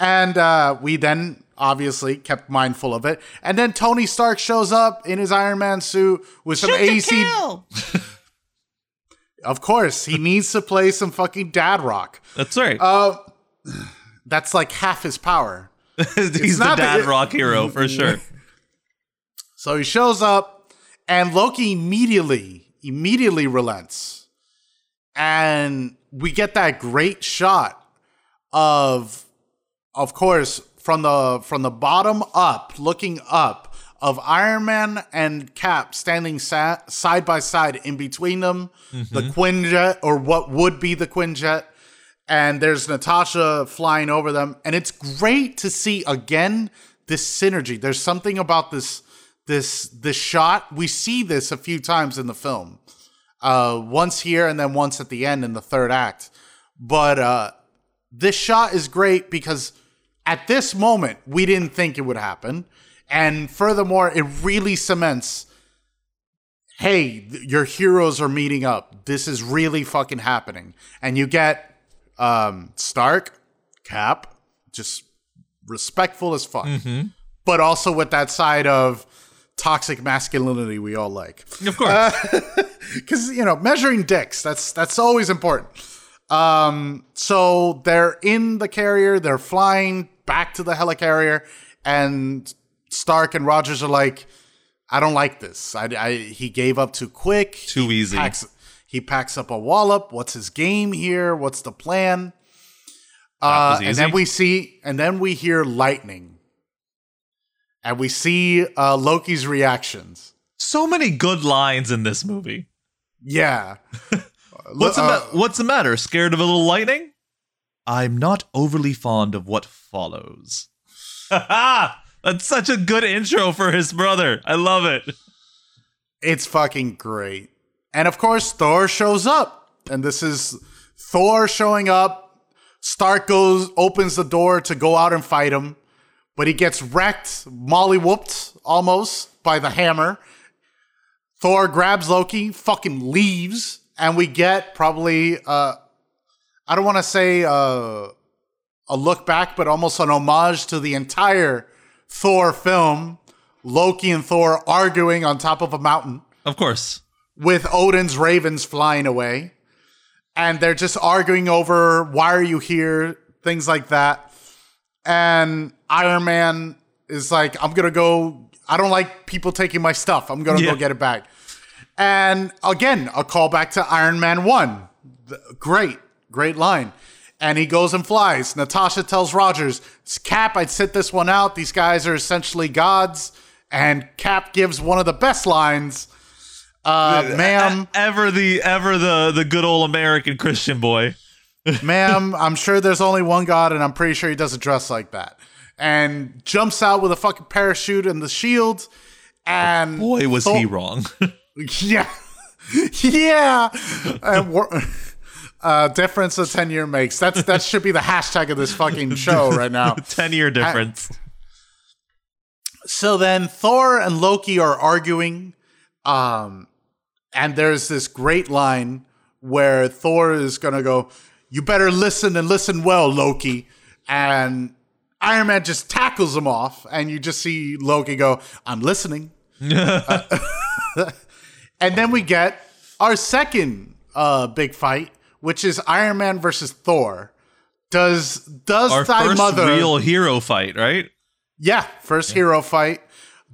And uh, we then obviously kept mindful of it. And then Tony Stark shows up in his Iron Man suit with some AC. Of course, he needs to play some fucking dad rock. That's right. Uh, That's like half his power. He's the not dad that- rock hero for sure. So he shows up, and Loki immediately, immediately relents. And we get that great shot of, of course, from the from the bottom up, looking up, of Iron Man and Cap standing sa- side by side in between them, the mm-hmm. Quinjet, or what would be the Quinjet. And there's Natasha flying over them. And it's great to see again this synergy. There's something about this this this shot. We see this a few times in the film. Uh, once here and then once at the end in the third act. But uh, this shot is great because at this moment we didn't think it would happen, and furthermore, it really cements. Hey, your heroes are meeting up. This is really fucking happening, and you get um, Stark, Cap, just respectful as fuck, but also with that side of toxic masculinity we all like. Of course. because you know measuring dicks that's that's always important. Um so they're in the carrier they're flying back to the helicarrier and stark and rogers are like i don't like this. I, I he gave up too quick. Too easy. packs, he packs up a wallop what's his game here what's the plan uh, and then we see and then we hear lightning and we see uh, loki's reactions so many good lines in this movie. yeah What's, the Uh, ma- what's the matter? Scared of a little lightning? I'm not overly fond of what follows. That's such a good intro for his brother. I love it. It's fucking great. And of course, Thor shows up. And this is Thor showing up. Stark goes, opens the door to go out and fight him, but he gets wrecked, molly whooped almost by the hammer. Thor grabs Loki, fucking leaves, and we get probably, uh, I don't want to say uh, a look back, but almost an homage to the entire Thor film. Loki and Thor arguing on top of a mountain Of course. With Odin's ravens flying away. And they're just arguing over why are you here, things like that. And Iron Man is like, I'm gonna go. I don't like people taking my stuff. I'm gonna Yeah. go get it back. And again, a callback to Iron Man 1. Th- Great, great line. And he goes and flies. Natasha tells Rogers, Cap, I'd sit this one out. These guys are essentially gods. And Cap gives one of the best lines. Uh, ma'am, Ever the ever the the good old American Christian boy. ma'am, I'm sure there's only one God, and I'm pretty sure he doesn't dress like that. And jumps out with a fucking parachute and the shield. And Boy, was Thor- he wrong. Yeah. yeah. Uh, difference a 10 year makes. That's That should be the hashtag of this fucking show right now. 10 year difference. So then Thor and Loki are arguing. Um, and there's this great line where Thor is going to go, You better listen and listen well, Loki. And Iron Man just tackles him off. And you just see Loki go, I'm listening. Uh, and then we get our second uh, big fight, which is Iron Man versus Thor. Does does Our thy first mother real hero fight, right? yeah, first hero fight.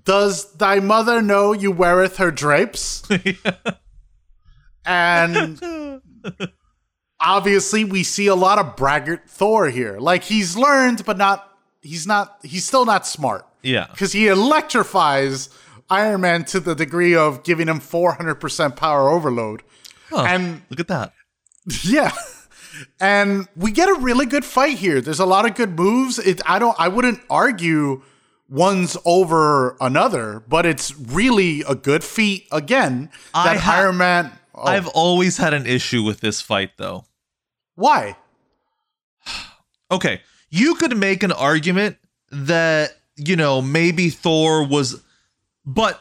Does thy mother know you weareth her drapes? and obviously, we see a lot of braggart Thor here. Like he's learned, but not. He's not. He's still not smart Yeah. because he electrifies Iron Man to the degree of giving him 400% power overload. Huh, And look at that. yeah. And we get a really good fight here. There's a lot of good moves. It I don't I wouldn't argue one's over another, but it's really a good feat again that ha- Iron Man oh, I've always had an issue with this fight, though. why? Okay, you could make an argument that, you know, maybe Thor was, but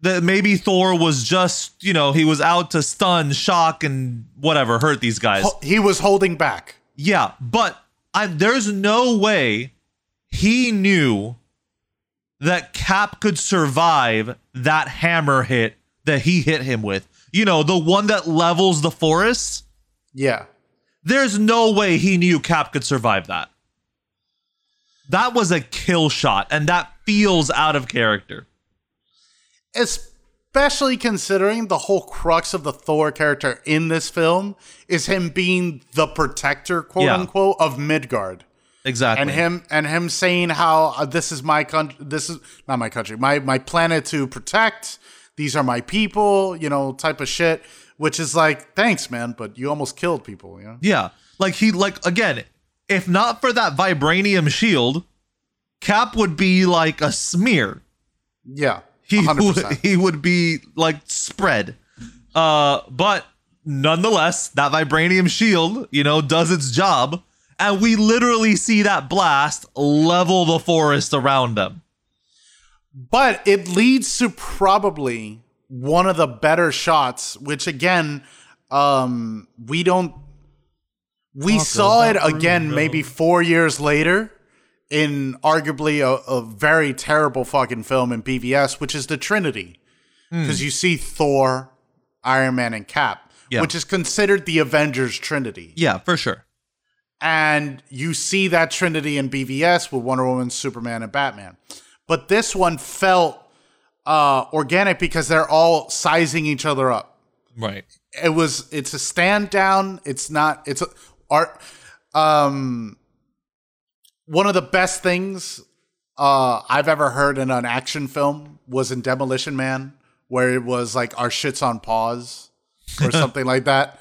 that maybe Thor was just, you know, he was out to stun, shock, and whatever, hurt these guys. He was holding back. Yeah, but I, there's no way he knew that Cap could survive that hammer hit that he hit him with. You know, the one that levels the forest. Yeah. There's no way he knew Cap could survive that. That was a kill shot, and that feels out of character. Especially considering the whole crux of the Thor character in this film is him being the protector, quote Yeah. unquote, of Midgard. Exactly. and him and him saying how uh, this is my country this is not my country my my planet to protect these are my people you know type of shit which is like thanks man but you almost killed people you know Yeah. Like he like again, if not for that vibranium shield, Cap would be like a smear. Yeah, He 100%. would, he would be like spread. Uh, but nonetheless, that vibranium shield, you know, does its job, and we literally see that blast level the forest around them. but it leads to probably one of the better shots, which again, um, we don't. We saw it again maybe four years later in arguably a, a very terrible fucking film in BVS, which is the Trinity. Because you see Thor, Iron Man, and Cap, Yeah. which is considered the Avengers Trinity. Yeah, for sure. And you see that trinity in BVS with Wonder Woman, Superman, and Batman. But this one felt uh, organic because they're all sizing each other up. Right. It was it's a stand down. It's not. It's a, art. Um, one of the best things uh, I've ever heard in an action film was in Demolition Man, where it was like our shit's on pause or something like that.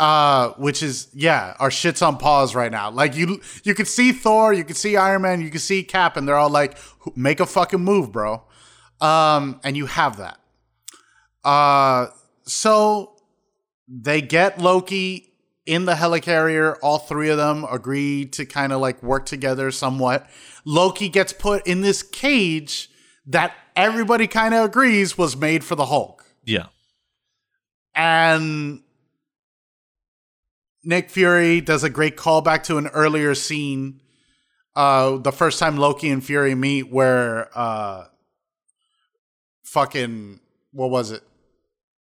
Uh, which is yeah, our shit's on pause right now. Like you, you could see Thor, you could see Iron Man, you could see Cap, and they're all like, "Make a fucking move, bro." Um, and you have that. Uh, so they get Loki in the helicarrier. All three of them agree to kind of like work together somewhat. Loki gets put in this cage that everybody kind of agrees was made for the Hulk. Yeah. And Nick Fury does a great callback to an earlier scene. Uh, the first time Loki and Fury meet, where uh, fucking what was it?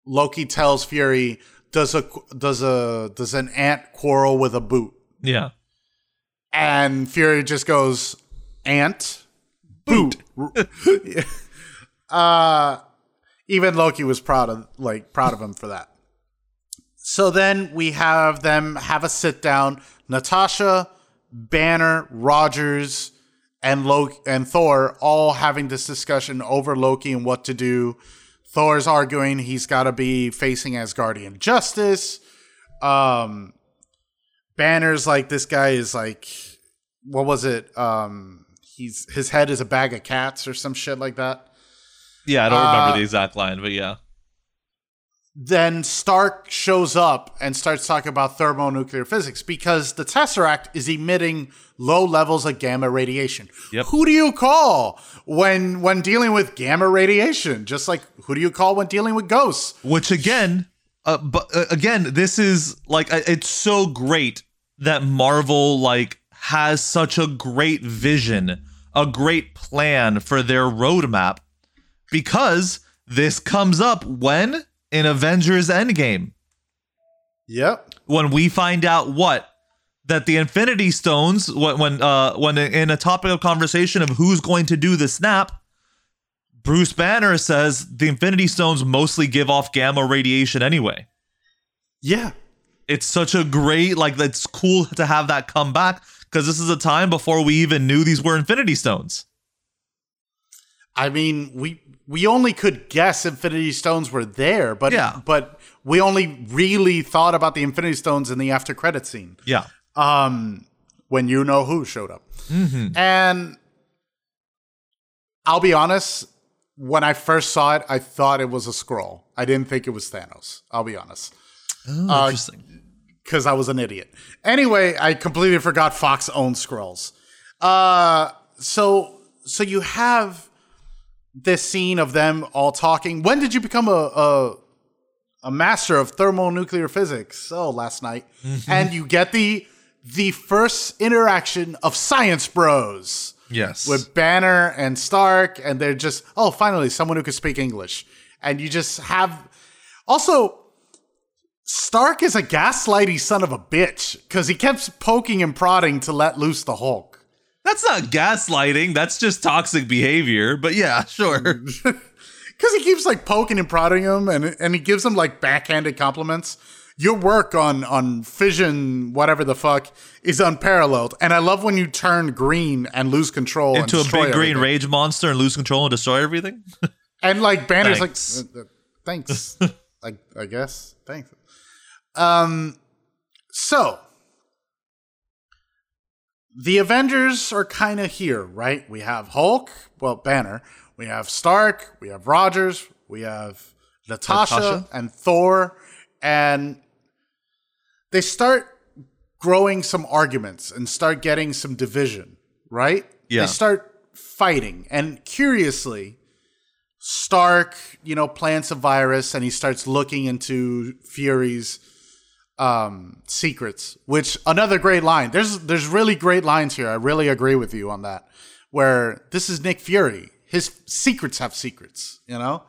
Loki tells Fury, "Does a does a does an ant quarrel with a boot?" Yeah. And Fury just goes, "Ant, boot." uh, even Loki was proud of like proud of him for that. So then we have them have a sit down. Natasha, Banner, Rogers, and Loki and Thor all having this discussion over Loki and what to do. Thor's arguing he's got to be facing Asgardian justice. Um, Banner's like this guy is like, what was it? Um, he's his head is a bag of cats or some shit like that. Yeah, I don't Uh, remember the exact line, but yeah. Then Stark shows up and starts talking about thermonuclear physics because the Tesseract is emitting low levels of gamma radiation. Yep. Who do you call when when dealing with gamma radiation? Just like who do you call when dealing with ghosts? Which again, uh, but uh, again, this is like uh, it's so great that Marvel like has such a great vision, a great plan for their roadmap, because this comes up when in Avengers Endgame Yep. when we find out what that the Infinity Stones when when uh when in a topic of conversation of who's going to do the snap, Bruce Banner says the Infinity Stones mostly give off gamma radiation anyway. Yeah. It's such a great like that's cool to have that come back because this is a time before we even knew these were Infinity Stones. I mean, we we only could guess Infinity Stones were there, but Yeah. but we only really thought about the Infinity Stones in the after credit scene. Yeah. um, when you know who showed up. And I'll be honest, when I first saw it, I thought it was a Skrull. I didn't think it was Thanos. I'll be honest, Oh, interesting. because I was an idiot. Anyway, I completely forgot Fox owns Skrulls. Uh, so so you have this scene of them all talking. When did you become a a, a master of thermonuclear physics? Oh, last night. Mm-hmm. And you get the the first interaction of science bros yes. with Banner and Stark, and they're just oh, finally someone who can speak English. And you just have also Stark is a gaslighty son of a bitch because he kept poking and prodding to let loose the Hulk. That's not gaslighting. That's just toxic behavior. But yeah, sure. Because he keeps like poking and prodding him, and and he gives him like backhanded compliments. Your work on on fission, whatever the fuck, is unparalleled. And I love when you turn green and lose control and Into a big destroy green rage monster and lose control and destroy everything. And like Banner's Thanks. like, uh, uh, thanks. I I guess thanks. Um, so the Avengers are kind of here, right? We have Hulk, well, Banner. We have Stark. We have Rogers. We have Natasha, Natasha? and Thor, and they start growing some arguments and start getting some division, right? Yeah. They start fighting, and curiously, Stark, you know, plants a virus, and he starts looking into Fury's um, secrets. Which another great line. There's there's really great lines here. I really agree with you on that. Where this is Nick Fury. His secrets have secrets. You know,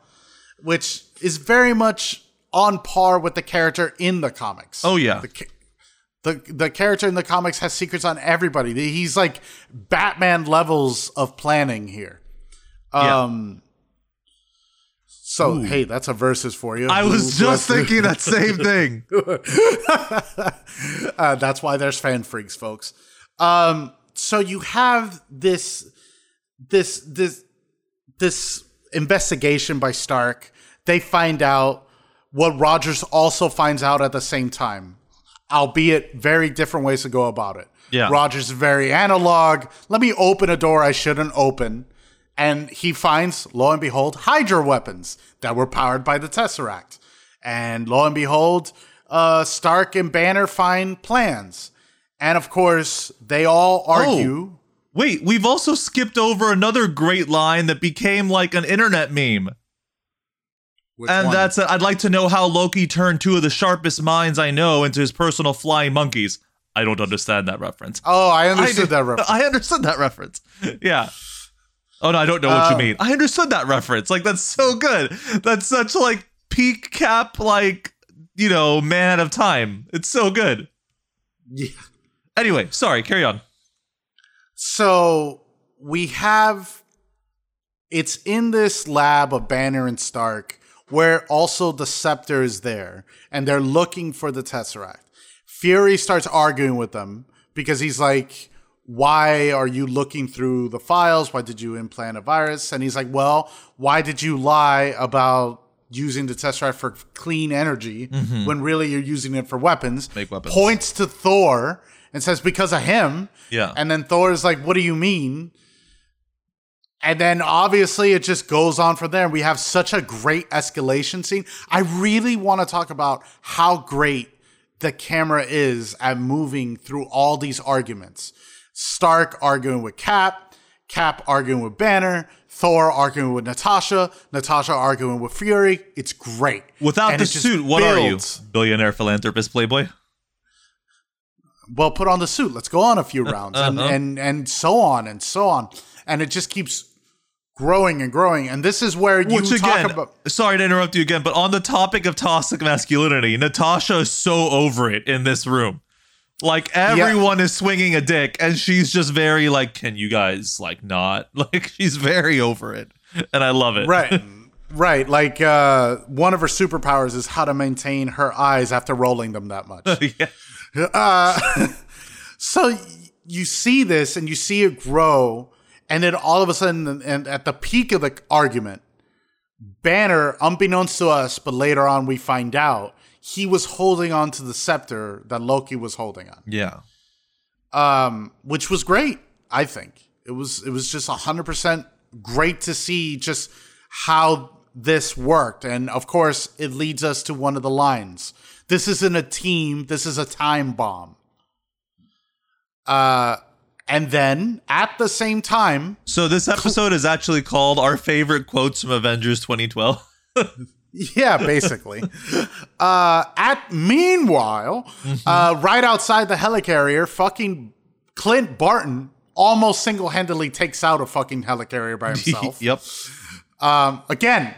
which is very much on par with the character in the comics. Oh, yeah. The, the the character in the comics has secrets on everybody. He's like Batman levels of planning here. Yeah. So hey, that's a versus for you. I was just thinking that same thing. Uh, that's why there's FanFreeks, folks. Um, so you have this, this, this, this investigation by Stark. They find out what Rogers also finds out at the same time, albeit very different ways to go about it. Yeah. Rogers is very analog. Let me open a door I shouldn't open. And he finds, lo and behold, Hydra weapons that were powered by the Tesseract. And lo and behold, uh, Stark and Banner find plans. And of course, they all argue. Wait, we've also skipped over another great line that became like an internet meme. Which and one? that's uh, I'd like to know how Loki turned two of the sharpest minds I know into his personal flying monkeys. I don't understand that reference. Oh, I understood I that reference. I understood that reference. Yeah. Oh no, I don't know what you Uh, mean. I understood that reference. Like that's so good. That's such like peak cap like you know man out of time. It's so good. Yeah. Anyway, sorry. Carry on. So we have it's in this lab of Banner and Stark where also the scepter is there and they're looking for the Tesseract. Fury starts arguing with them because he's like, Why are you looking through the files? Why did you implant a virus? And he's like, Well, why did you lie about using the test drive for clean energy mm-hmm. when really you're using it for weapons? Make weapons. Points to Thor and says, Because of him. Yeah. And then Thor is like, What do you mean? And then obviously it just goes on from there. We have such a great escalation scene. I really want to talk about how great the camera is at moving through all these arguments. Stark arguing with Cap, Cap arguing with Banner, Thor arguing with Natasha, Natasha arguing with Fury. It's great. Without And the suit, what are you? Billionaire philanthropist playboy? well put on the suit let's go on a few rounds and, Uh-huh. and and so on and so on and it just keeps growing and growing and this is where you Which talk again, about sorry to interrupt you again, but on the topic of toxic masculinity, Natasha is so over it in this room. Like everyone is swinging a dick, and she's just very like, "Can you guys like not?" Like she's very over it, and I love it. right right like uh one of her superpowers is how to maintain her eyes after rolling them that much yeah. uh, so you see this and you see it grow and then all of a sudden and at the peak of the argument banner unbeknownst to us but later on we find out he was holding on to the scepter that loki was holding on. Yeah. um, which was great i think. It was it was just 100% great to see just how this worked. And of course it leads us to one of the lines. This isn't a team this is a time bomb. Uh and then at the same time So this episode is actually called "Our Favorite Quotes from Avengers 2012." yeah basically uh at meanwhile uh right outside the helicarrier fucking clint barton almost single-handedly takes out a fucking helicarrier by himself yep. Um, again,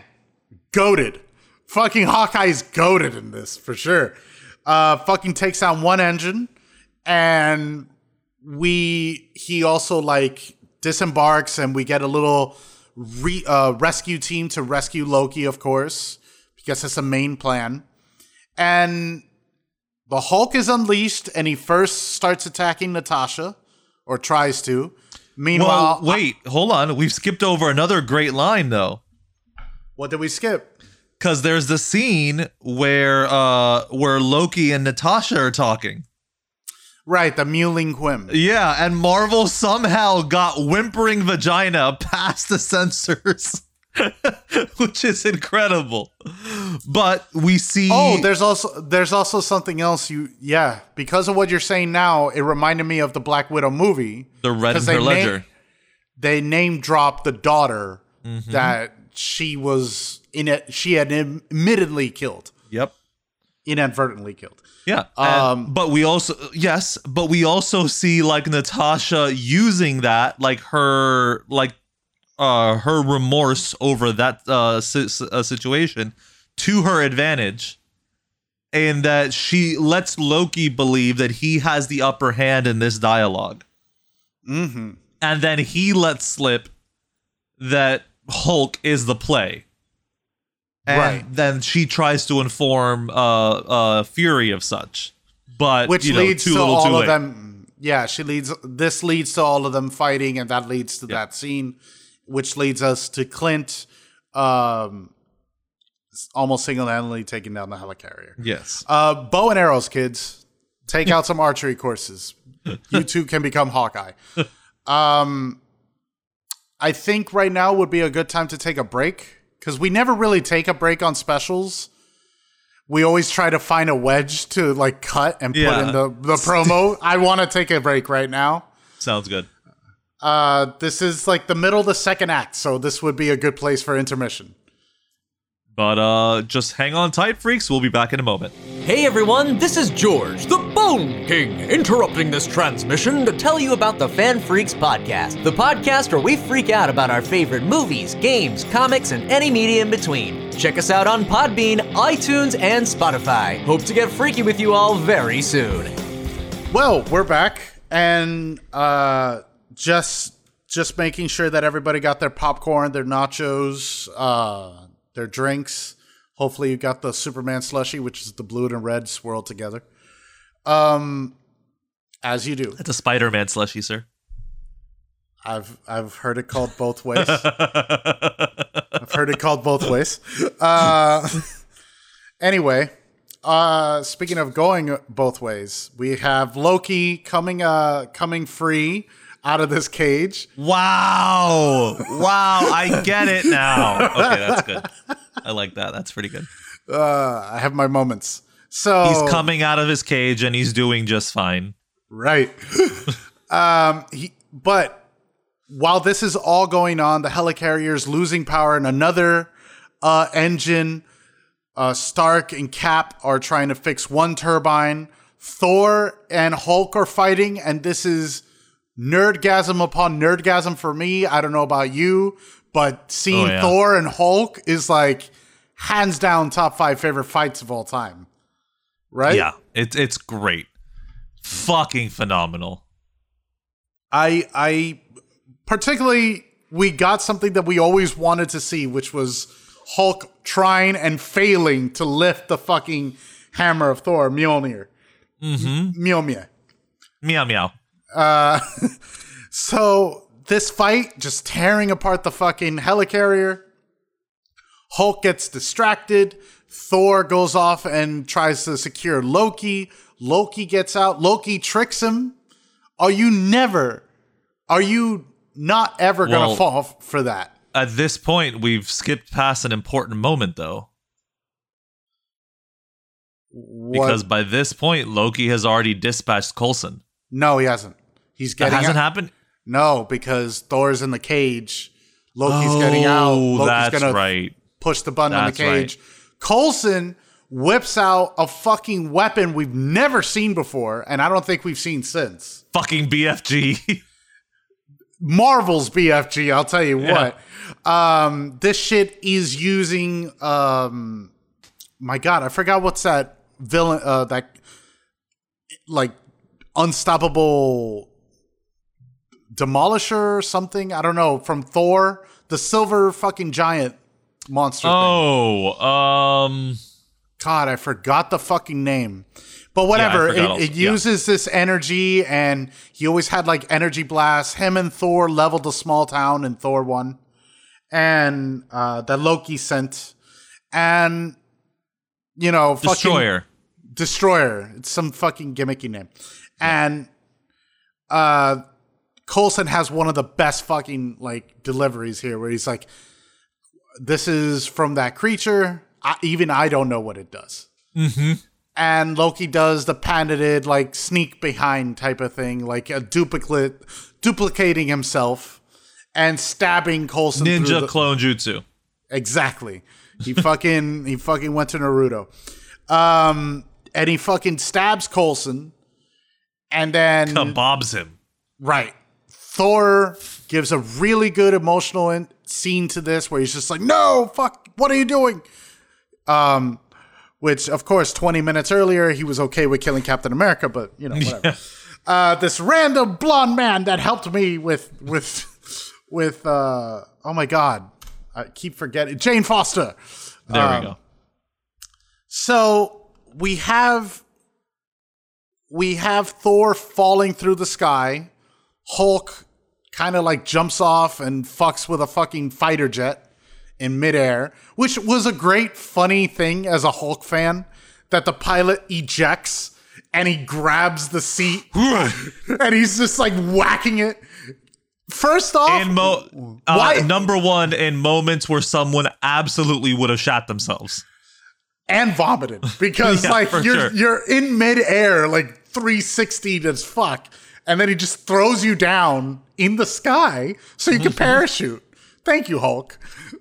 goaded. Fucking Hawkeye's goaded in this for sure. Uh, fucking takes out one engine, and we he also like disembarks, and we get a little re, uh, rescue team to rescue Loki, of course, because that's the main plan. And the Hulk is unleashed, and he first starts attacking Natasha, or tries to. Meanwhile, Well, wait, hold on. We've skipped over another great line though. what did we skip? Cause there's the scene where uh where Loki and Natasha are talking. Right, the mewling quim. Yeah, and Marvel somehow got whimpering vagina past the censors. Which is incredible. But we see Oh, there's also there's also something else you yeah, because of what you're saying now, it reminded me of the Black Widow movie. the Red they ledger. name- they name dropped the daughter Mm-hmm. that she was in it she had admittedly killed. yep. Inadvertently killed. Yeah. and- Um, but we also yes, but we also see like Natasha using that like her like uh her remorse over that uh, si- uh situation to her advantage and that she lets Loki believe that he has the upper hand in this dialog Mhm. And then he lets slip that Hulk is the play. And Right. then she tries to inform uh uh Fury of such. But Which you know, leads too to all of them yeah, she leads this leads to all of them fighting and that leads to that scene which leads us to Clint um almost single-handedly taking down the helicarrier. Yes. Uh, bow and arrows, kids. Take out some archery courses. You too can become Hawkeye. Um, I think right now would be a good time to take a break because we never really take a break on specials. We always try to find a wedge to like cut and put Yeah. in the, the promo. I want to take a break right now. Sounds good. Uh, this is like the middle of the second act, so this would be a good place for intermission. But uh just hang on tight, freaks. We'll be back in a moment. Hey everyone, this is George, the Bone King, interrupting this transmission to tell you about the FanFreeks podcast, the podcast where we freak out about our favorite movies, games, comics, and any media in between. Check us out on Podbean, iTunes, and Spotify. Hope to get freaky with you all very soon. Well, we're back, and uh, just just making sure that everybody got their popcorn, their nachos, uh, their drinks. Hopefully, you got the Superman slushy, which is the blue and red swirled together. Um, as you do, It's a Spider-Man slushy, sir. I've I've heard it called both ways. I've heard it called both ways. Uh, anyway, uh, speaking of going both ways, we have Loki coming uh coming free out of this cage. Wow. Wow, I get it now. Okay, that's good. I like that. That's pretty good. Uh, I have my moments. So He's coming out of his cage and he's doing just fine. Right. um, he, but while this is all going on, the helicarrier is losing power, and another uh, engine, uh, Stark and Cap are trying to fix one turbine. Thor and Hulk are fighting, and this is nerdgasm upon nerdgasm for me. I don't know about you, but seeing Oh, yeah. Thor and Hulk is like hands down top five favorite fights of all time. Right? Yeah, it's it's great. Fucking phenomenal. I I particularly we got something that we always wanted to see, which was Hulk trying and failing to lift the fucking hammer of Thor, Mjolnir. Mm-hmm. Mjolnir. Meow meow. Uh, so this fight just tearing apart the fucking helicarrier. Hulk gets distracted. Thor goes off and tries to secure Loki. Loki gets out. Loki tricks him. Are you never, are you not ever going to Well- fall f- for that? At this point, we've skipped past an important moment though. What? Because by this point, Loki has already dispatched Coulson. no, he hasn't. He's That getting hasn't out. happened. No, because Thor's in the cage. Loki's getting out. Oh, Loki's that's gonna right. push the button That's on the cage. Coulson whips out a fucking weapon we've never seen before, and I don't think we've seen since. Fucking BFG. Marvel's BFG, I'll tell you what. Um, this shit is using um my god, I forgot what's that villain uh that like unstoppable demolisher or something. I don't know, from Thor, the silver fucking giant monster thing. oh, um, God, I forgot the fucking name. But whatever, forgot it, it Yeah. uses this energy, and he always had like energy blasts. Him and Thor leveled a small town in Thor 1, and uh, that Loki sent. And, you know, Destroyer. Destroyer. It's some fucking gimmicky name. And uh Coulson has one of the best fucking like deliveries here where he's like this is from that creature. I, even I don't know what it does. Mm-hmm. And Loki does the patented like sneak behind type of thing, like a duplicate, duplicating himself and stabbing Coulson. Ninja the- clone jutsu. Exactly. He fucking he fucking went to Naruto. Um and he fucking stabs Coulson, and then Kebabs him. right. Thor gives a really good emotional in- scene to this where he's just like, "No, fuck, what are you doing?" Um which of course 20 minutes earlier he was okay with killing Captain America, but you know, whatever. Uh this random blonde man that helped me with with with uh oh my god. I keep forgetting Jane Foster. There Um, we go. So we have we have Thor falling through the sky. Hulk kind of like jumps off and fucks with a fucking fighter jet in midair, which was a great funny thing as a Hulk fan that the pilot ejects and he grabs the seat and he's just like whacking it. First off, In mo- uh, number one in moments where someone absolutely would have shot themselves. and vomited because Yeah, like you're sure. you're in midair like 360 as fuck and then he just throws you down in the sky so you can parachute. Thank you hulk.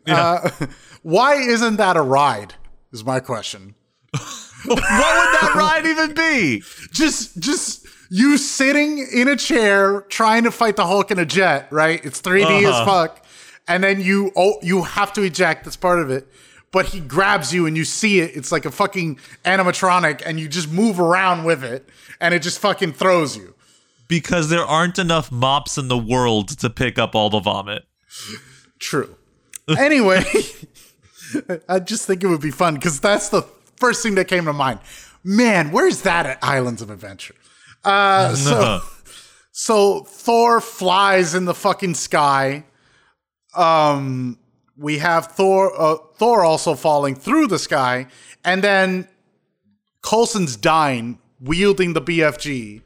Uh, why isn't that a ride is my question. What would that ride even be? just just you sitting in a chair trying to fight the hulk in a jet right? It's 3d as Uh-huh. fuck. And then you oh you have to eject that's part of it. But he grabs you and you see it. It's like a fucking animatronic and you just move around with it and it just fucking throws you Because there aren't enough mops in the world to pick up all the vomit. true anyway i just think it would be fun because that's the first thing that came to mind man where's that at islands of adventure uh so So Thor flies in the fucking sky. Um, we have Thor, uh, Thor also falling through the sky, and then Coulson's dying, wielding the BFG,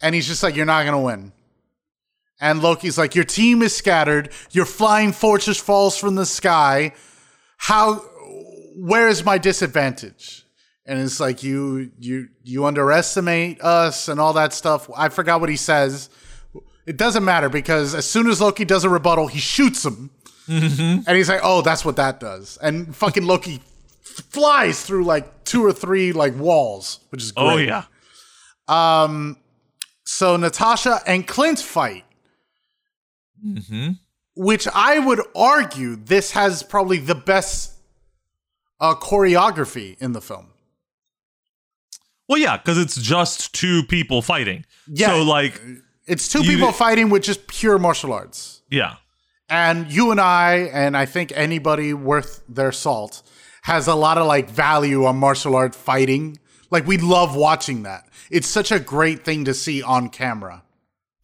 and he's just like, "You're not gonna win." And Loki's like, "Your team is scattered. Your flying fortress falls from the sky. How? Where is my disadvantage?" And it's like you you you underestimate us and all that stuff. I forgot what he says. It doesn't matter because as soon as Loki does a rebuttal, he shoots him, mm-hmm. and he's like, "Oh, that's what that does." And fucking Loki flies through like two or three like walls, which is oh, great. Oh yeah. Um, So Natasha and Clint fight, Mm-hmm. which I would argue this has probably the best uh, choreography in the film. Well, yeah, because it's just two people fighting. Yeah. So like, It's two people fighting with just pure martial arts. yeah. And you and I, and I think anybody worth their salt, has a lot of like value on martial art fighting. Like we love watching that. It's such a great thing to see on camera.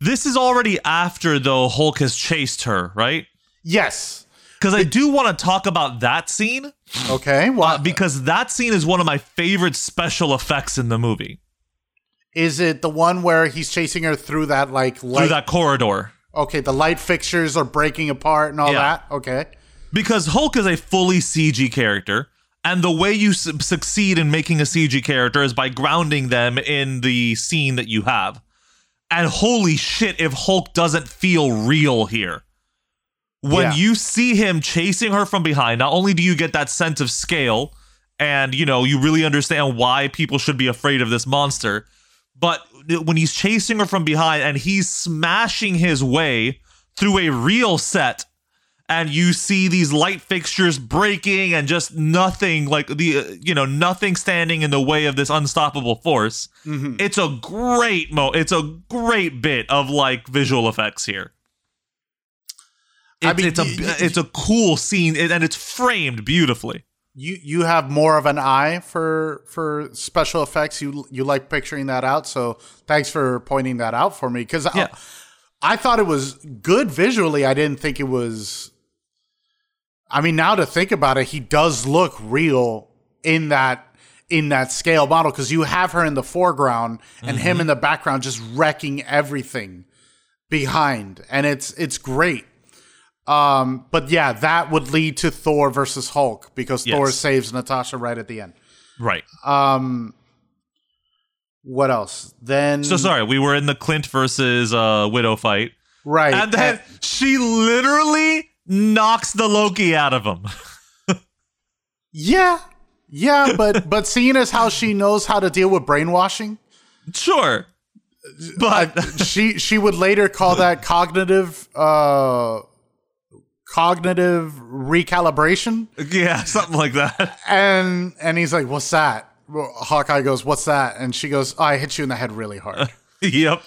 This is already after though Hulk has chased her, right? Yes. Because I do want to talk about that scene Okay. uh, Well, because that scene is one of my favorite special effects in the movie. is it the one where he's chasing her through that like light? Through that corridor. okay, the light fixtures are breaking apart and all Yeah. that. Okay. because Hulk is a fully CG character, and the way you su- succeed in making a CG character is by grounding them in the scene that you have. And holy shit, if Hulk doesn't feel real here. When Yeah. you see him chasing her from behind, not only do you get that sense of scale, and you know, you really understand why people should be afraid of this monster, but when he's chasing her from behind and he's smashing his way through a real set and you see these light fixtures breaking and just nothing like the uh, you know nothing standing in the way of this unstoppable force it's a great mo it's a great bit of like visual effects here I mean, it's a y- it's a cool scene and it's framed beautifully You you have more of an eye for for special effects. You you like picturing that out. So thanks for pointing that out for me because Yeah. I, I thought it was good visually. I didn't think it was. I mean, now to think about it, he does look real in that in that scale model because you have her in the foreground and him Mm-hmm. in the background just wrecking everything behind and it's it's great. Um but yeah that would lead to thor versus hulk because thor saves natasha right at the end. Right. um what else? Then So sorry, we were in the Clint versus uh, Widow fight, right. And then she literally knocks the Loki out of him. yeah. Yeah but but seeing as how she knows how to deal with brainwashing sure, but she she would later call that cognitive uh cognitive recalibration. Yeah, something like that. and and he's like what's that? Hawkeye goes what's that? And she goes oh, i hit you in the head really hard. Yep,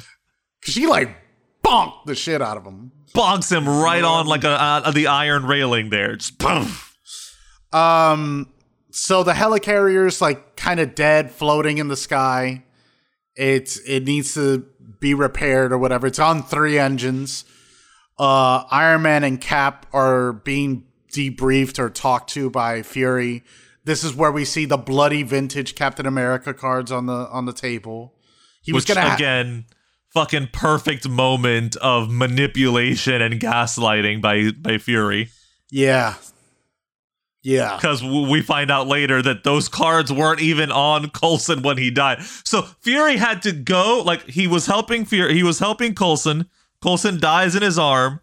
she like bonked the shit out of him bonks him right on like a, uh, the iron railing there. Just boom. um so the helicarrier's like kind of dead floating in the sky. It's it needs to be repaired or whatever. It's on three engines. Uh iron man and cap are being debriefed or talked to by fury. This is where we see the bloody vintage captain america cards on the on the table. He was gonna ha- again, fucking perfect moment of manipulation and gaslighting by by Fury. yeah yeah because we find out later that those cards weren't even on Coulson when he died. So Fury had to go, like he was helping Fury, he was helping Coulson. Coulson dies in his arm,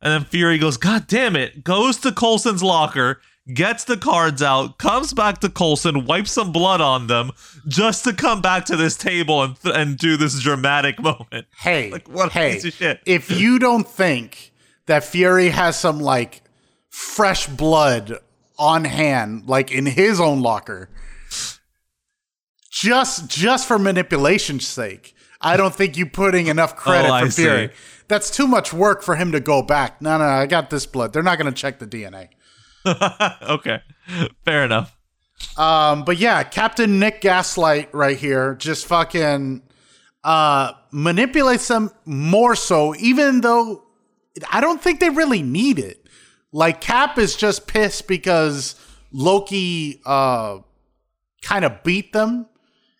and then Fury goes, "God damn it!" Goes to Coulson's locker, gets the cards out, comes back to Coulson, wipes some blood on them, just to come back to this table and th- and do this dramatic moment. hey Like, what hey piece of shit. if you don't think that fury has some like fresh blood on hand like in his own locker just just for manipulation's sake i don't think you putting enough credit Oh, I for fury see. that's too much work for him to go back no no i got this blood they're not going to check the dna okay, fair enough. Um, but yeah, Captain Nick Gaslight right here just fucking uh manipulates them more so, even though I don't think they really need it. Like Cap is just pissed because Loki uh kind of beat them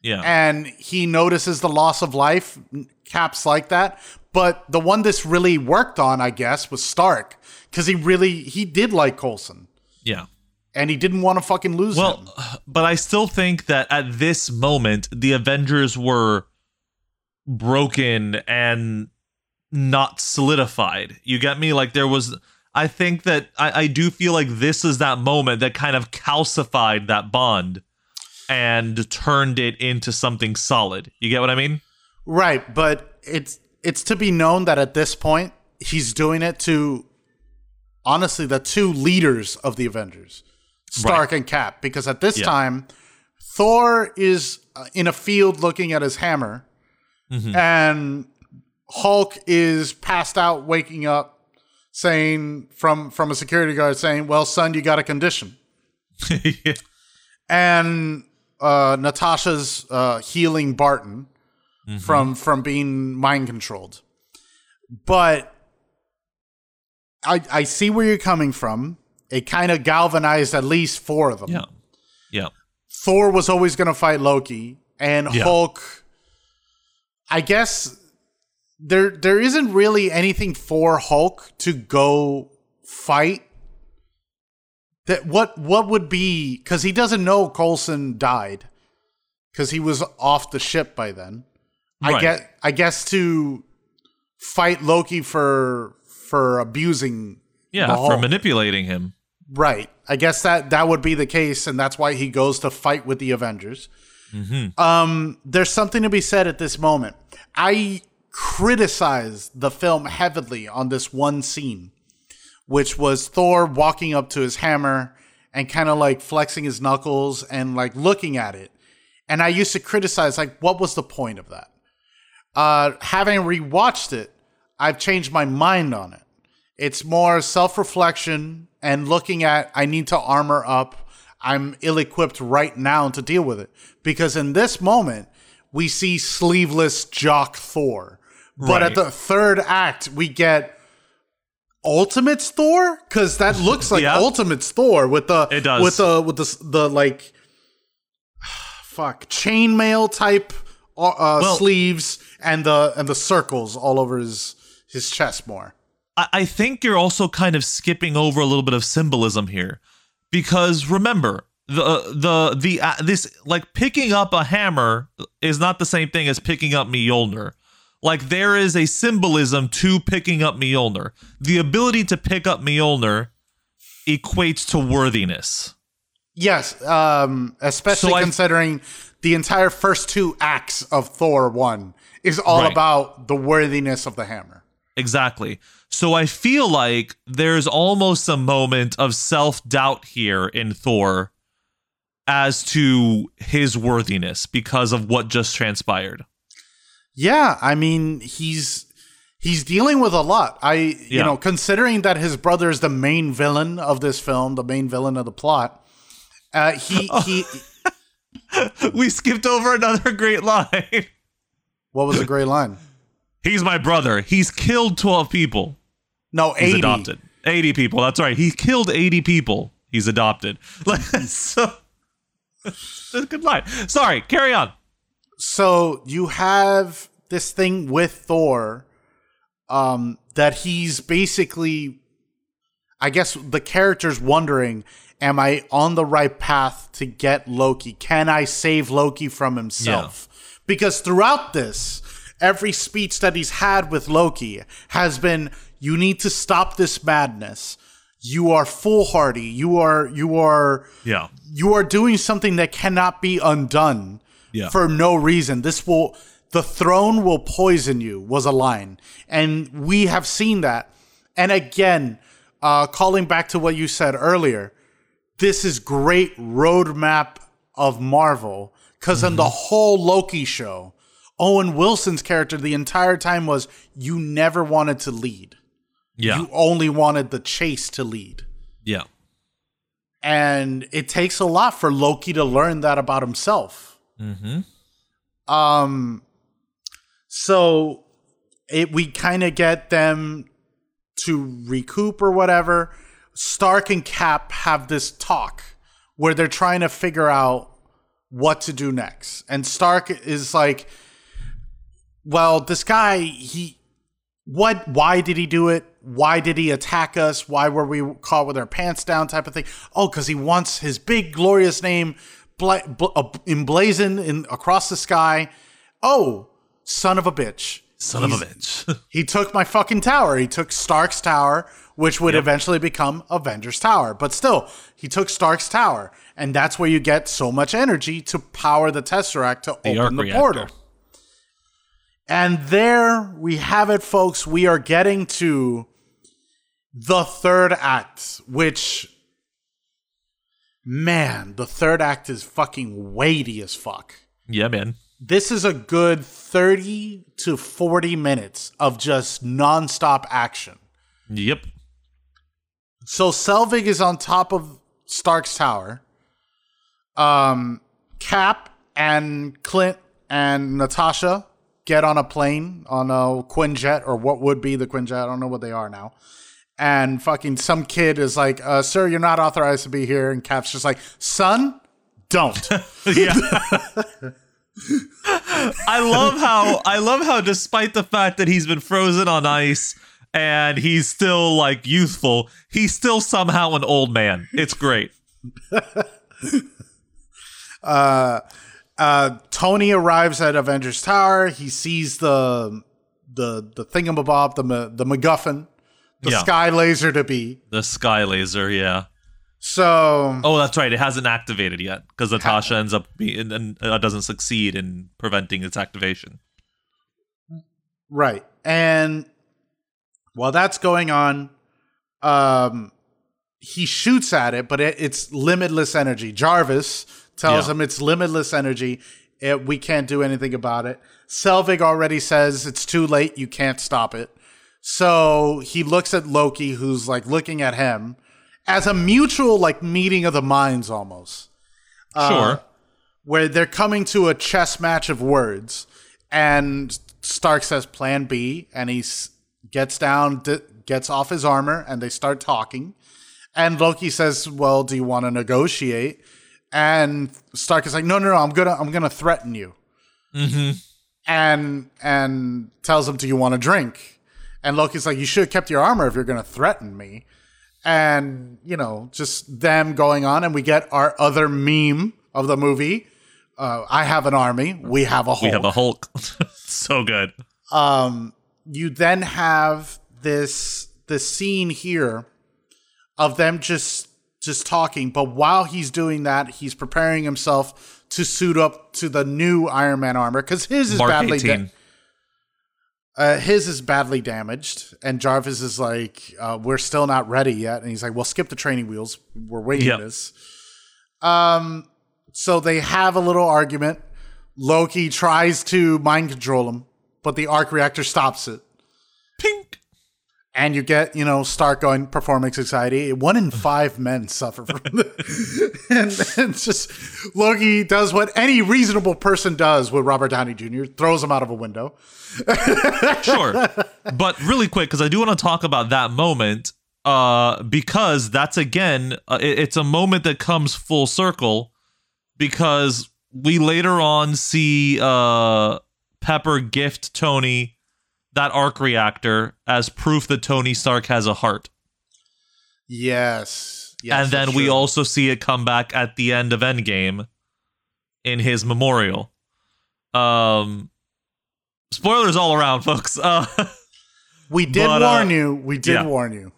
Yeah, and he notices the loss of life. Cap's like that. But the one this really worked on, I guess, was Stark. Because he really he did like Coulson. Yeah. And he didn't want to fucking lose Well, him. but I still think that at this moment, the Avengers were broken and not solidified. You get me? Like there was. I think that I, I do feel like this is that moment that kind of calcified that bond and turned it into something solid. You get what I mean? Right, but it's it's to be known that at this point he's doing it to honestly the two leaders of the Avengers, Stark and Cap, because at this Yeah. time Thor is uh, in a field looking at his hammer, and Hulk is passed out, waking up, saying from from a security guard saying, "Well, son, you got a condition." yeah. and uh, Natasha's uh, healing Barton from from being mind controlled. But I I see where you're coming from. It kind of galvanized at least four of them. Yeah. Yeah. Thor was always going to fight Loki, and Yeah. Hulk. I guess there there isn't really anything for Hulk to go fight. That what what would be because he doesn't know Coulson died because he was off the ship by then. I Right. get I guess to fight Loki for for abusing Yeah. For manipulating him. Right. I guess that that would be the case, and that's why he goes to fight with the Avengers. Um, there's something to be said at this moment. I criticize the film heavily on this one scene, which was Thor walking up to his hammer and kind of like flexing his knuckles and like looking at it. And I used to criticize, like, what was the point of that? Uh, having rewatched it, I've changed my mind on it. It's more self reflection and looking at I need to armor up. I'm ill equipped right now to deal with it. Because in this moment, we see sleeveless jock Thor. But at the third act, we get Ultimate Thor? Because that looks like Yeah. Ultimates Thor with the It does. with the with the the like fuck chainmail type uh, uh, Well- sleeves and the and the circles all over his his chest more. I, I think you're also kind of skipping over a little bit of symbolism here, because remember the the the uh, this like picking up a hammer is not the same thing as picking up Mjolnir. Like there is a symbolism to picking up Mjolnir. The ability to pick up Mjolnir equates to worthiness. Yes, um, especially So considering the entire first two acts of Thor one is all Right. about the worthiness of the hammer. Exactly. So I feel like there's almost a moment of self doubt here in Thor as to his worthiness because of what just transpired. Yeah, I mean he's he's dealing with a lot. I you Yeah. know considering that his brother is the main villain of this film, the main villain of the plot. Uh, he he. We skipped over another great line. What was the great line? He's my brother. He's killed 12 people. No, He's adopted. 80 people. That's right. He killed 80 people. He's adopted. So, that's a good line. Sorry, carry on. so you have this thing with Thor um that he's basically I guess the character's wondering am I on the right path to get Loki? Can I save Loki from himself? Because throughout this every speech that he's had with Loki has been you need to stop this madness. You are foolhardy. You are you are Yeah. you are doing something that cannot be undone Yeah. for no reason. This will the throne will poison you was a line. And we have seen that. And again, uh calling back to what you said earlier, this is great roadmap of Marvel because in the whole Loki show, Owen Wilson's character the entire time was you never wanted to lead. Yeah. You only wanted the chase to lead. yeah. and it takes a lot for Loki to learn that about himself. Mm-hmm. Um, so it we kind of get them to recoup or whatever. Stark and Cap have this talk where they're trying to figure out what to do next, and Stark is like, "Well, this guy, he what why did he do it? Why did he attack us? Why were we caught with our pants down type of thing? Oh because he wants his big glorious name bla- bl- uh, emblazoned in across the sky. Oh son of a bitch. Son of a bitch. he took my fucking tower. He took stark's tower which would eventually become avengers tower. But still he took stark's tower and that's where you get so much energy to power the tesseract to The open the reactor. portal and there we have it, folks. We are getting to the third act, which, man, the third act is fucking weighty as fuck. yeah, man. This is a good 30 to 40 minutes of just nonstop action. Yep. So Selvig is on top of Stark's tower. Um, Cap and Clint and Natasha get on a plane on a Quinjet or what would be the Quinjet. I don't know what they are now. And fucking some kid is like, uh, "Sir, you're not authorized to be here." And Cap's just like, "Son, don't." Yeah. I love how I love how despite the fact that he's been frozen on ice and he's still like youthful, he's still somehow an old man. It's great. uh, Tony arrives at Avengers Tower. He sees the the the thingamabob, the the MacGuffin, the Yeah. sky laser to be. The sky laser, yeah. So Oh, that's right. It hasn't activated yet because Natasha ends up being and uh, doesn't succeed in preventing its activation. right, and while that's going on, um, he shoots at it, but it, it's limitless energy. Jarvis tells Yeah. him it's limitless energy. It, we can't do anything about it. Selvig already says it's too late. You can't stop it. So he looks at Loki, who's like looking at him as a mutual like meeting of the minds almost. Uh, sure. where they're coming to a chess match of words, and Stark says Plan B, and he gets down, d- gets off his armor, and they start talking. And Loki says, "Well, do you want to negotiate?" And Stark is like, "No, no, no, I'm gonna, I'm gonna threaten you." Mm-hmm. And and tells him, "Do you want a drink?" And Loki's like, "You should have kept your armor if you're gonna threaten me." And you know, just them going on, and we get our other meme of the movie. Uh, I have an army. We have a Hulk. We have a Hulk. so good. um, you then have this this scene here of them just just talking but while he's doing that he's preparing himself to suit up to the new iron man armor because his is Mark badly 18. da- uh, his is badly damaged and jarvis is like uh, we're still not ready yet and he's like well skip the training wheels we're waiting Yep. this um so they have a little argument loki tries to mind control him but the arc reactor stops it. And you get you know Stark going performance anxiety. One in five men suffer from it, and, and it's just Loki does what any reasonable person does with Robert Downey Jr. throws him out of a window. Sure. but really quick, because I do want to talk about that moment, uh, because that's again, uh, it- it's a moment that comes full circle, because we later on see uh, Pepper gift Tony that arc reactor as proof that Tony Stark has a heart. Yes, yes and then we true. also see it come back at the end of Endgame in his memorial. Um, spoilers all around, folks. Uh, we did but, uh, warn you. We did yeah. warn you.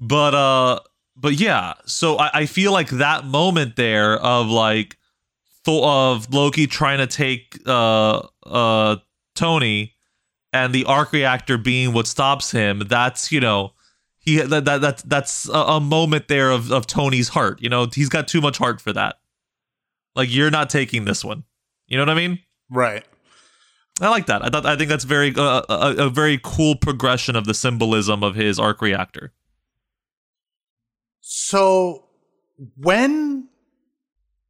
but uh, but yeah. So I, I feel like that moment there of like, th- of Loki trying to take uh uh Tony, and the arc reactor being what stops him. That's you know. He, that, that that's that's a, a moment there of, of Tony's heart. You know, he's got too much heart for that. Like you're not taking this one. You know what I mean? Right. I like that. I thought I think that's very uh, a, a very cool progression of the symbolism of his arc reactor. So when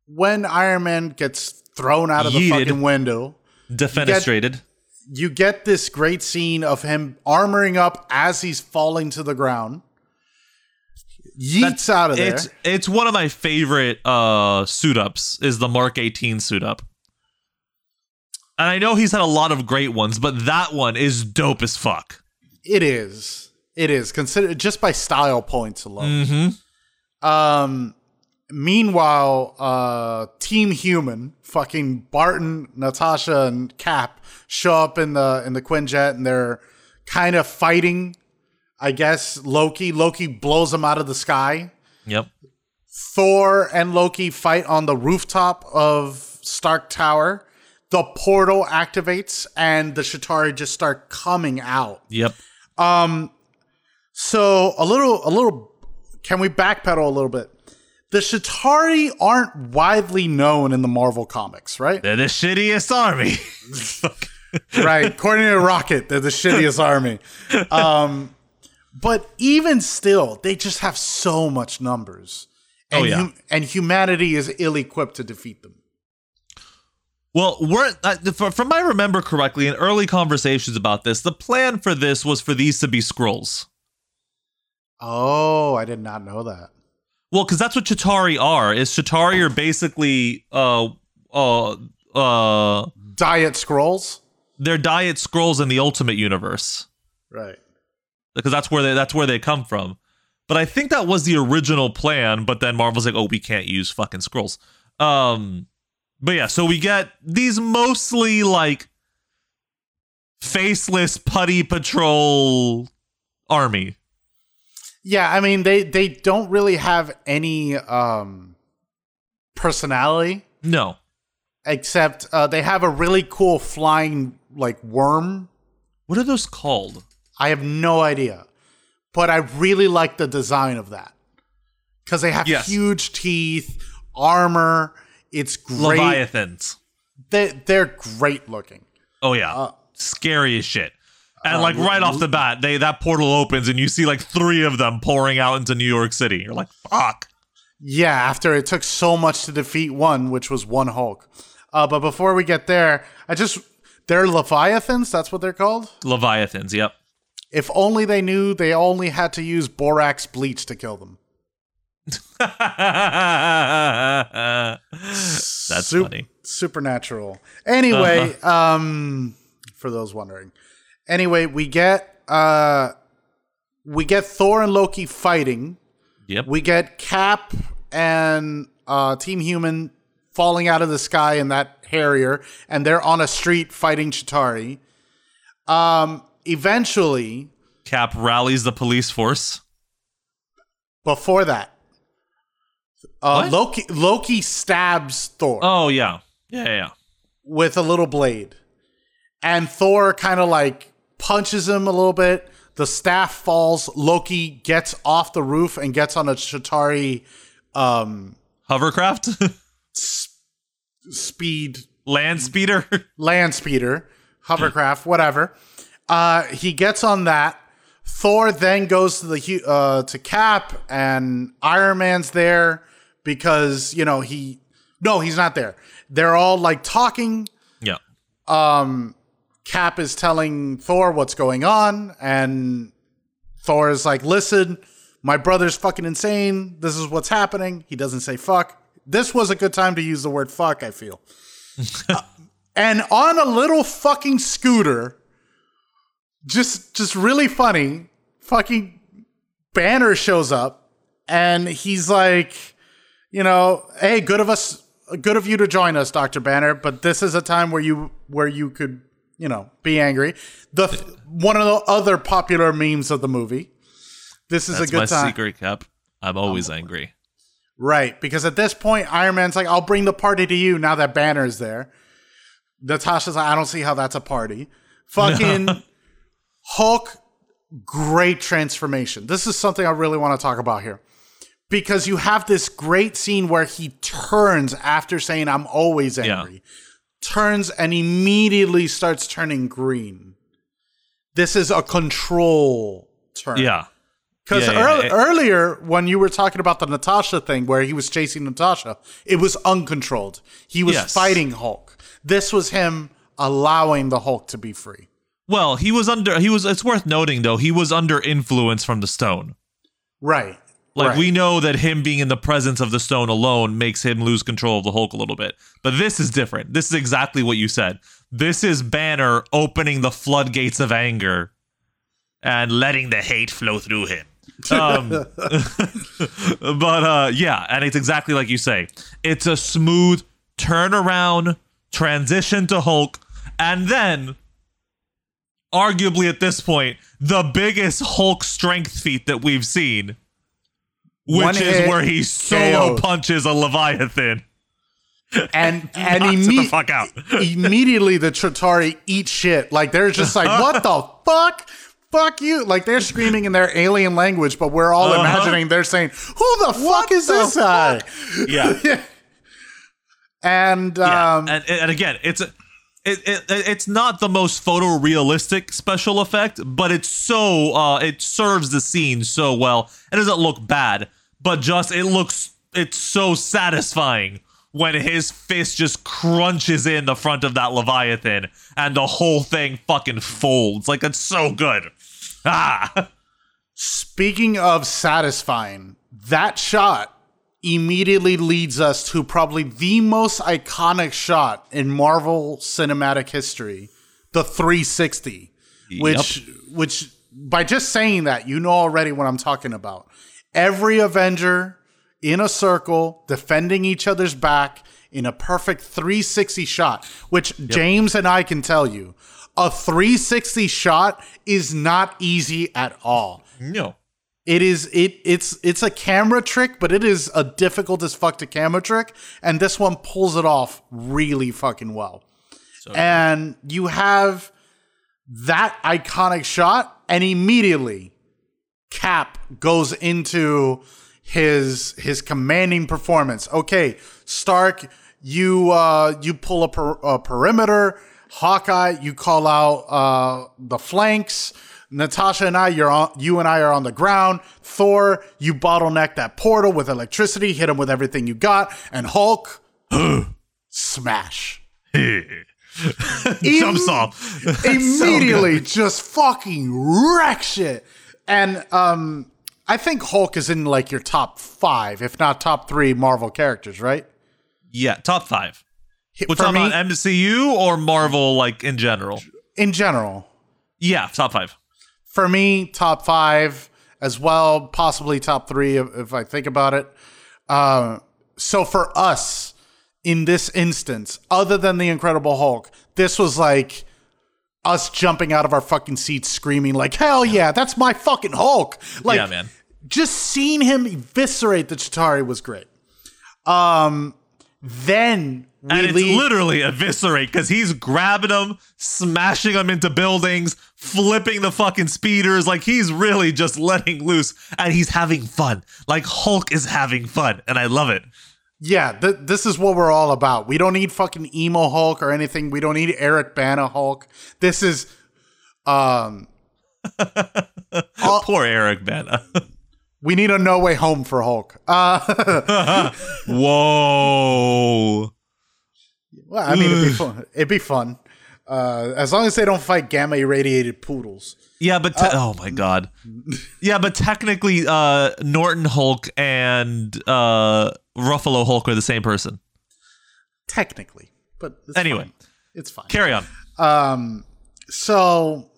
when Iron Man gets thrown out of the Yeeted. fucking window, Defenestrated. You get this great scene of him armoring up as he's falling to the ground. Yeets out of there. It's it's one of my favorite uh suit ups is the Mark 18 suit up. And I know he's had a lot of great ones, but that one is dope as fuck. It is. It is. Consider just by style points alone. Mm-hmm. Um meanwhile, uh Team Human, fucking Barton, Natasha, and Cap show up in the in the Quinjet and they're kind of fighting, I guess, Loki. Loki blows them out of the sky. Yep. Thor and Loki fight on the rooftop of Stark Tower. The portal activates and the Chitauri just start coming out. Yep. Um so a little, a little. Can we backpedal a little bit? The Chitauri aren't widely known in the Marvel comics, right? They're the shittiest army. right. According to Rocket, they're the shittiest army. Um, but even still, they just have so much numbers. And Oh, yeah. hum- and humanity is ill-equipped to defeat them. Well, we're uh, from I remember correctly in early conversations about this, the plan for this was for these to be Skrulls. Oh, I did not know that. Well, because that's what Chitauri are. Is Chitauri are basically uh uh uh Diet Skrulls. They're diet Skrulls in the Ultimate Universe Right. because that's where they that's where they come from. But I think that was the original plan. But then Marvel's like, oh, we can't use fucking Skrulls. Um, but yeah, so we get these mostly like faceless putty patrol army. Yeah, I mean they they don't really have any um personality No, except uh, they have a really cool flying like worm. what are those called? I have no idea, but I really like the design of that because they have Yes. huge teeth, armor. It's great. Leviathans. They, they're great looking. Oh yeah, Uh, scary as shit. And like right off the bat, they that portal opens and you see like three of them pouring out into New York City. You're like, fuck. Yeah, after it took so much to defeat one, which was one Hulk. Uh, but before we get there, I just they're Leviathans. That's what they're called. Leviathans. Yep. If only they knew they only had to use borax bleach to kill them. That's Sup- funny. Supernatural. Anyway, Uh-huh. um, for those wondering. Anyway, we get uh, we get Thor and Loki fighting. Yep. We get Cap and uh, Team Human falling out of the sky in that Harrier, and they're on a street fighting Chitauri. Um, eventually, Cap rallies the police force. before that, uh, Loki Loki stabs Thor. Oh yeah. Yeah, yeah, yeah. with a little blade. And Thor kind of like punches him a little bit. The staff falls. Loki gets off the roof and gets on a Chitauri um, Hovercraft? speed Land speeder? land speeder, hovercraft, whatever. Uh, he gets on that. Thor then goes to the uh, to Cap and Iron Man's there because you know he no he's not there. They're all like talking. yeah. um Cap is telling Thor what's going on, and Thor is like, "Listen, my brother's fucking insane. This is what's happening." He doesn't say fuck. This was a good time to use the word fuck. I feel. Uh, and on a little fucking scooter, just just really funny. Fucking Banner shows up, and he's like, you know, hey, good of us, good of you to join us, Doctor Banner. But this is a time where you where you could, you know, be angry. The one of the other popular memes of the movie. This is That's a good my time, secret, Cap. I'm always angry. Right? Because at this point, Iron Man's like, "I'll bring the party to you." Now that Banner's there, Natasha's like, "I don't see how that's a party." Fucking Hulk, great transformation. This is something I really want to talk about here. Because you have this great scene where he turns after saying, I'm always Yeah. angry, turns and immediately starts turning green. This is a control turn. Yeah. Because Yeah, yeah, yeah. earlier, when you were talking about the Natasha thing where he was chasing Natasha, it was uncontrolled. He was Yes. fighting Hulk. This was him allowing the Hulk to be free. Well, he was under he was it's worth noting though, he was under influence from the stone. Right. Like right. we know that him being in the presence of the stone alone makes him lose control of the Hulk a little bit. But this is different. This is exactly what you said. This is Banner opening the floodgates of anger and letting the hate flow through him. Um, but uh, yeah, and it's exactly like you say. It's a smooth turnaround, transition to Hulk, and then arguably at this point, the biggest Hulk strength feat that we've seen, which One is where he solo KO. punches a Leviathan. and and it the fuck out. immediately the Chitauri eat shit. Like they're just like, what the fuck? Fuck you! Like they're screaming in their alien language, but we're all Uh-huh. imagining they're saying, "Who the fuck is this guy?" Yeah. And Yeah, um, and, and again, it's a, it, it it's not the most photorealistic special effect, but it's so uh it serves the scene so well. It doesn't look bad, but just it looks it's so satisfying when his fist just crunches in the front of that leviathan and the whole thing fucking folds. Like it's so good. Ah. Speaking of satisfying, that shot immediately leads us to probably the most iconic shot in Marvel cinematic history, the 360, which which by just saying that, you know already what I'm talking about. Every Avenger in a circle defending each other's back in a perfect 360 shot, which James and I can tell you, a 360 shot is not easy at all. No. It is it it's it's a camera trick, but it is a difficult as fuck to camera trick, and this one pulls it off really fucking well. and you have that iconic shot, and immediately Cap goes into his his commanding performance. Okay, Stark, you uh you pull a, per, a perimeter. Hawkeye, you call out uh the flanks. Natasha and I, you're on. You and I are on the ground. Thor, you bottleneck that portal with electricity. Hit him with everything you got. And Hulk, smash. Jumps off. immediately just fucking wreck shit. And um I think Hulk is in like your top five, if not top three Marvel characters, right? Yeah, top five. We're talking me, about MCU or Marvel, like in general. in general, Yeah, top five. for me, top five as well, possibly top three if, if I think about it. Uh, so for us, in this instance, other than the Incredible Hulk, this was like us jumping out of our fucking seats, screaming like, "Hell yeah, that's my fucking Hulk!" Like, yeah, man. just seeing him eviscerate the Chitauri was great. Um, then we And it's leave. literally eviscerate because he's grabbing them, smashing them into buildings, flipping the fucking speeders. Like he's really just letting loose and he's having fun. Like Hulk is having fun. And I love it. Yeah, th- this is what we're all about. We don't need fucking emo Hulk or anything. We don't need Eric Bana Hulk. This is um Poor Eric Bana. we need a no way home for Hulk. Uh Whoa. well, I mean it'd be fun. It'd be fun. Uh as long as they don't fight gamma irradiated poodles. Yeah, but te- oh my god. Yeah, but technically, uh, Norton Hulk and uh, Ruffalo Hulk are the same person. Technically. But it's Anyway. fine. It's fine. Carry on. Um, so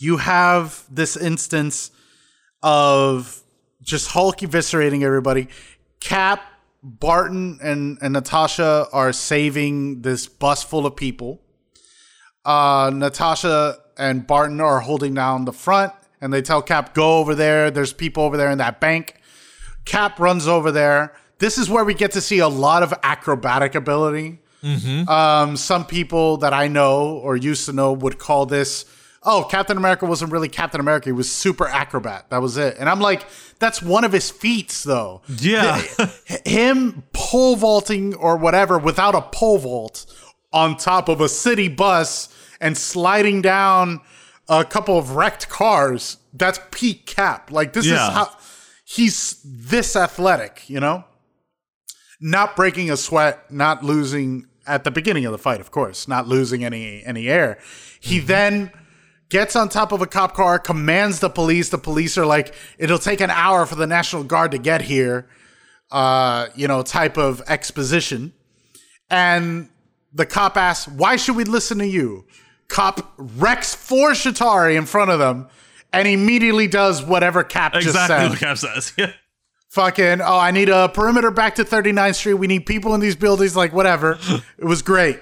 you have this instance of just Hulk eviscerating everybody. Cap, Barton, and, and Natasha are saving this bus full of people. Uh, Natasha and Barton are holding down the front, and they tell Cap, go over there. There's people over there in that bank. Cap runs over there. This is where we get to see a lot of acrobatic ability. Um, some people that I know or used to know would call this, oh, Captain America wasn't really Captain America. He was super acrobat. That was it. And I'm like, that's one of his feats, though. Yeah. Him pole vaulting or whatever without a pole vault on top of a city bus and sliding down a couple of wrecked cars. That's peak Cap. Like, this Yeah. is how he's this athletic, you know? not breaking a sweat, not losing at the beginning of the fight, of course, not losing any any air. He mm-hmm. then gets on top of a cop car, commands the police. The police are like, "It'll take an hour for the National Guard to get here," uh, you know, type of exposition. And the cop asks, "Why should we listen to you?" Cop wrecks four Chitauri in front of them, and immediately does whatever Cap just said. Exactly what Cap says. Yeah. fucking oh i need a perimeter back to 39th street we need people in these buildings like whatever it was great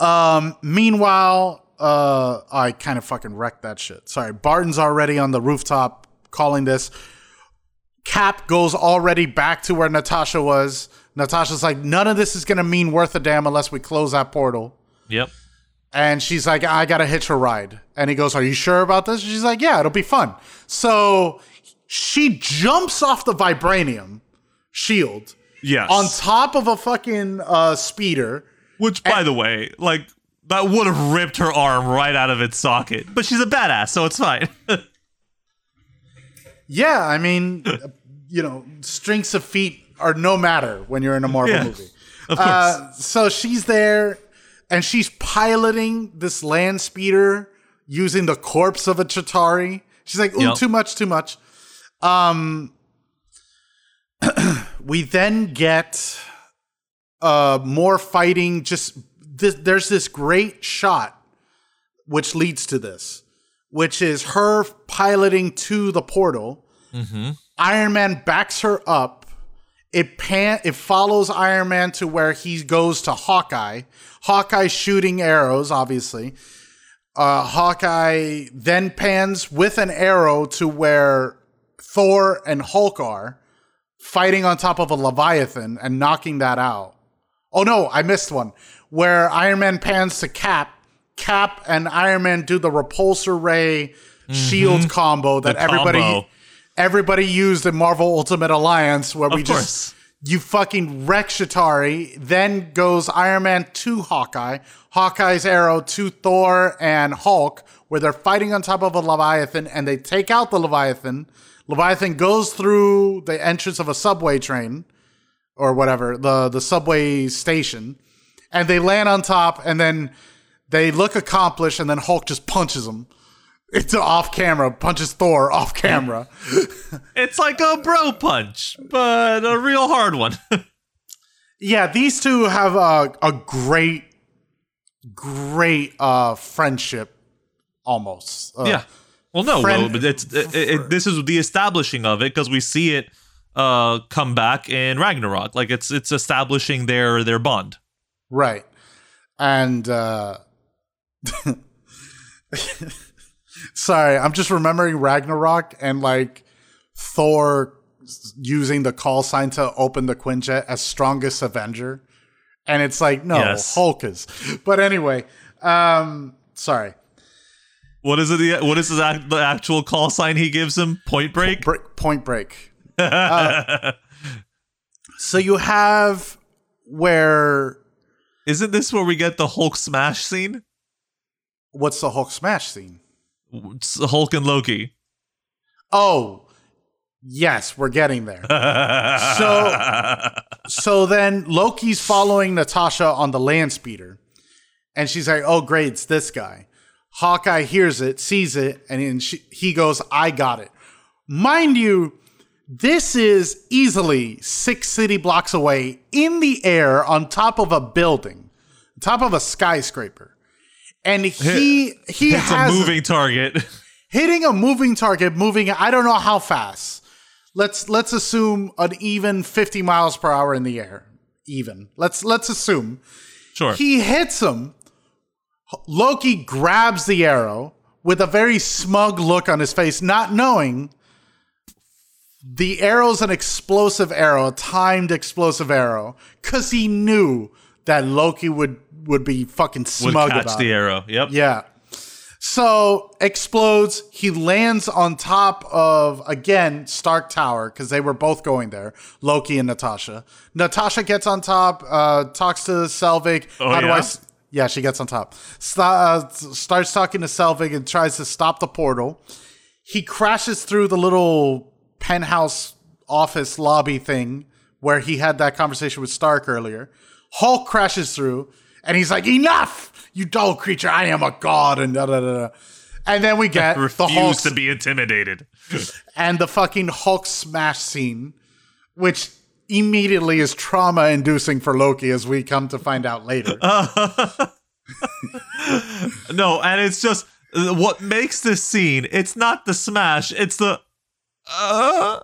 um meanwhile uh i kind of fucking wrecked that shit sorry barton's already on the rooftop calling this cap goes already back to where natasha was natasha's like none of this is gonna mean worth a damn unless we close that portal Yep. and she's like, I gotta hitch a ride. And he goes, Are you sure about this? She's like, Yeah, it'll be fun. So she jumps off the vibranium shield Yes. on top of a fucking uh, speeder. Which, by the way, like that would have ripped her arm right out of its socket. But she's a badass, so it's fine. Yeah, I mean, you know, strengths of feet are no matter when you're in a Marvel Yeah, movie. of course. Uh, so she's there and she's piloting this land speeder using the corpse of a Chitauri. She's like, ooh, Yep. too much, too much. Um, we then get uh, more fighting. Just this, there's this great shot which leads to this, which is her piloting to the portal. Iron Man backs her up. It pan it follows Iron Man to where he goes to Hawkeye. Hawkeye shooting arrows, obviously. Uh, Hawkeye then pans with an arrow to where Thor and Hulk are fighting on top of a Leviathan and knocking that out. Oh no, I missed one. Where Iron Man pans to Cap, Cap and Iron Man do the repulsor ray shield combo that Mm-hmm. The everybody combo. everybody used in Marvel Ultimate Alliance, where we Of just you fucking wreck Chitauri. Then goes Iron Man to Hawkeye, Hawkeye's arrow to Thor and Hulk, where they're fighting on top of a Leviathan, and they take out the Leviathan. Leviathan goes through the entrance of a subway train or whatever the the subway station, and they land on top, and then they look accomplished, and then Hulk just punches them It's off camera, punches Thor off camera. It's like a bro punch, but a real hard one. yeah, these two have a, a great, great uh, friendship almost. Uh, yeah. Well, no, friend- but it's it, it, this is the establishing of it because we see it uh come back in Ragnarok. Like it's it's establishing their their bond. Right. And uh sorry, I'm just remembering Ragnarok and like Thor using the call sign to open the Quinjet as strongest Avenger. And it's like, no, Yes. Hulk is. But anyway, um sorry. What is it? The, what is act, the actual call sign he gives him? Point Break. Break, point break. Uh, so you have where Isn't this where we get the Hulk smash scene? what's the Hulk smash scene? It's Hulk and Loki. Oh, yes, we're getting there. so, so then Loki's following Natasha on the land speeder, and she's like, "Oh, great, it's this guy." Hawkeye hears it, sees it, and she, he goes, "I got it." Mind you, this is easily six city blocks away in the air on top of a building, top of a skyscraper, and he he it's a has moving target. hitting a moving target moving i don't know how fast. Let's let's assume an even 50 miles per hour in the air even. Let's let's assume. Sure. he hits him. Loki grabs the arrow with a very smug look on his face not knowing the arrow's an explosive arrow a timed explosive arrow because he knew that loki would would be fucking Would smug catch about the it. arrow. Yep. Yeah. So explodes. He lands on top of again Stark Tower because they were both going there. Loki and Natasha. Natasha gets on top. Uh, talks to Selvig. Oh, How do I? yeah? Yeah, she gets on top. Sta uh, starts talking to Selvig and tries to stop the portal. He crashes through the little penthouse office lobby thing where he had that conversation with Stark earlier. Hulk crashes through and he's like, Enough! You dull creature, I am a god, and da da da. da. And then we get the Hulk to be intimidated. and the fucking Hulk smash scene, which immediately is trauma inducing for Loki, as we come to find out later. No, and it's just uh, what makes this scene. It's not the smash. It's the. Uh,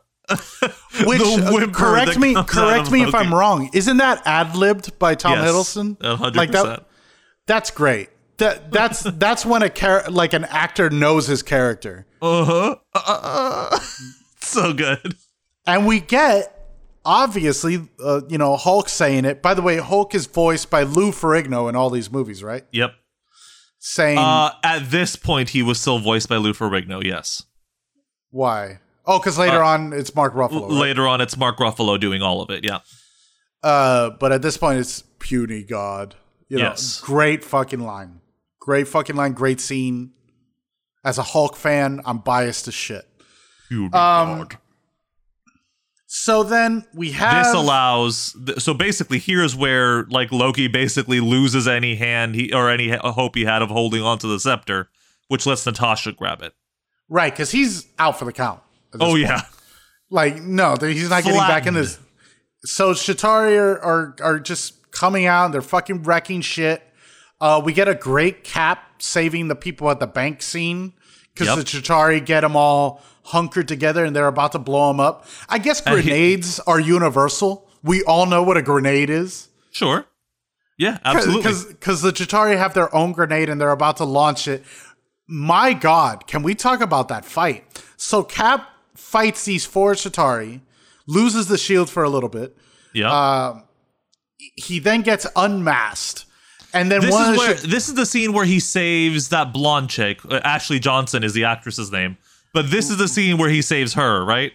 Which correct me, correct me if I'm wrong. Isn't that ad libbed by Tom yes, Hiddleston? a hundred Like percent. that. That's great. That that's that's when a char- like an actor knows his character, Uh-huh. Uh, so good. and we get obviously, uh, you know, Hulk saying it. By the way, Hulk is voiced by Lou Ferrigno in all these movies, right? Yep. Saying Uh, at this point, he was still voiced by Lou Ferrigno. Yes. why? Oh, because later uh, on it's Mark Ruffalo. right? Later on, it's Mark Ruffalo doing all of it. Yeah. Uh, but at this point, it's puny god. You know, Yes. great fucking line. Great fucking line. Great scene. As a Hulk fan, I'm biased as shit. Puny um, So then we have this allows so basically here's where like loki basically loses any hand he or any hope he had of holding onto the scepter which lets natasha grab it right because he's out for the count. Oh point. yeah like no, he's not getting back in this. So Chitauri are, are are just coming out. and They're fucking wrecking shit. Uh, we get a great cap saving the people at the bank scene because Yep. the Chitauri get them all hunkered together and they're about to blow them up. I guess he- grenades are universal. We all know what a grenade is. sure yeah absolutely Because the Chitauri have their own grenade and they're about to launch it. My God, can we talk about that fight? So Cap fights these four Chitauri, loses the shield for a little bit. yeah uh, He then gets unmasked. And then this one is where Chi- this is the scene where he saves that blonde chick Uh, ashley johnson is the actress's name but this is the scene where he saves her right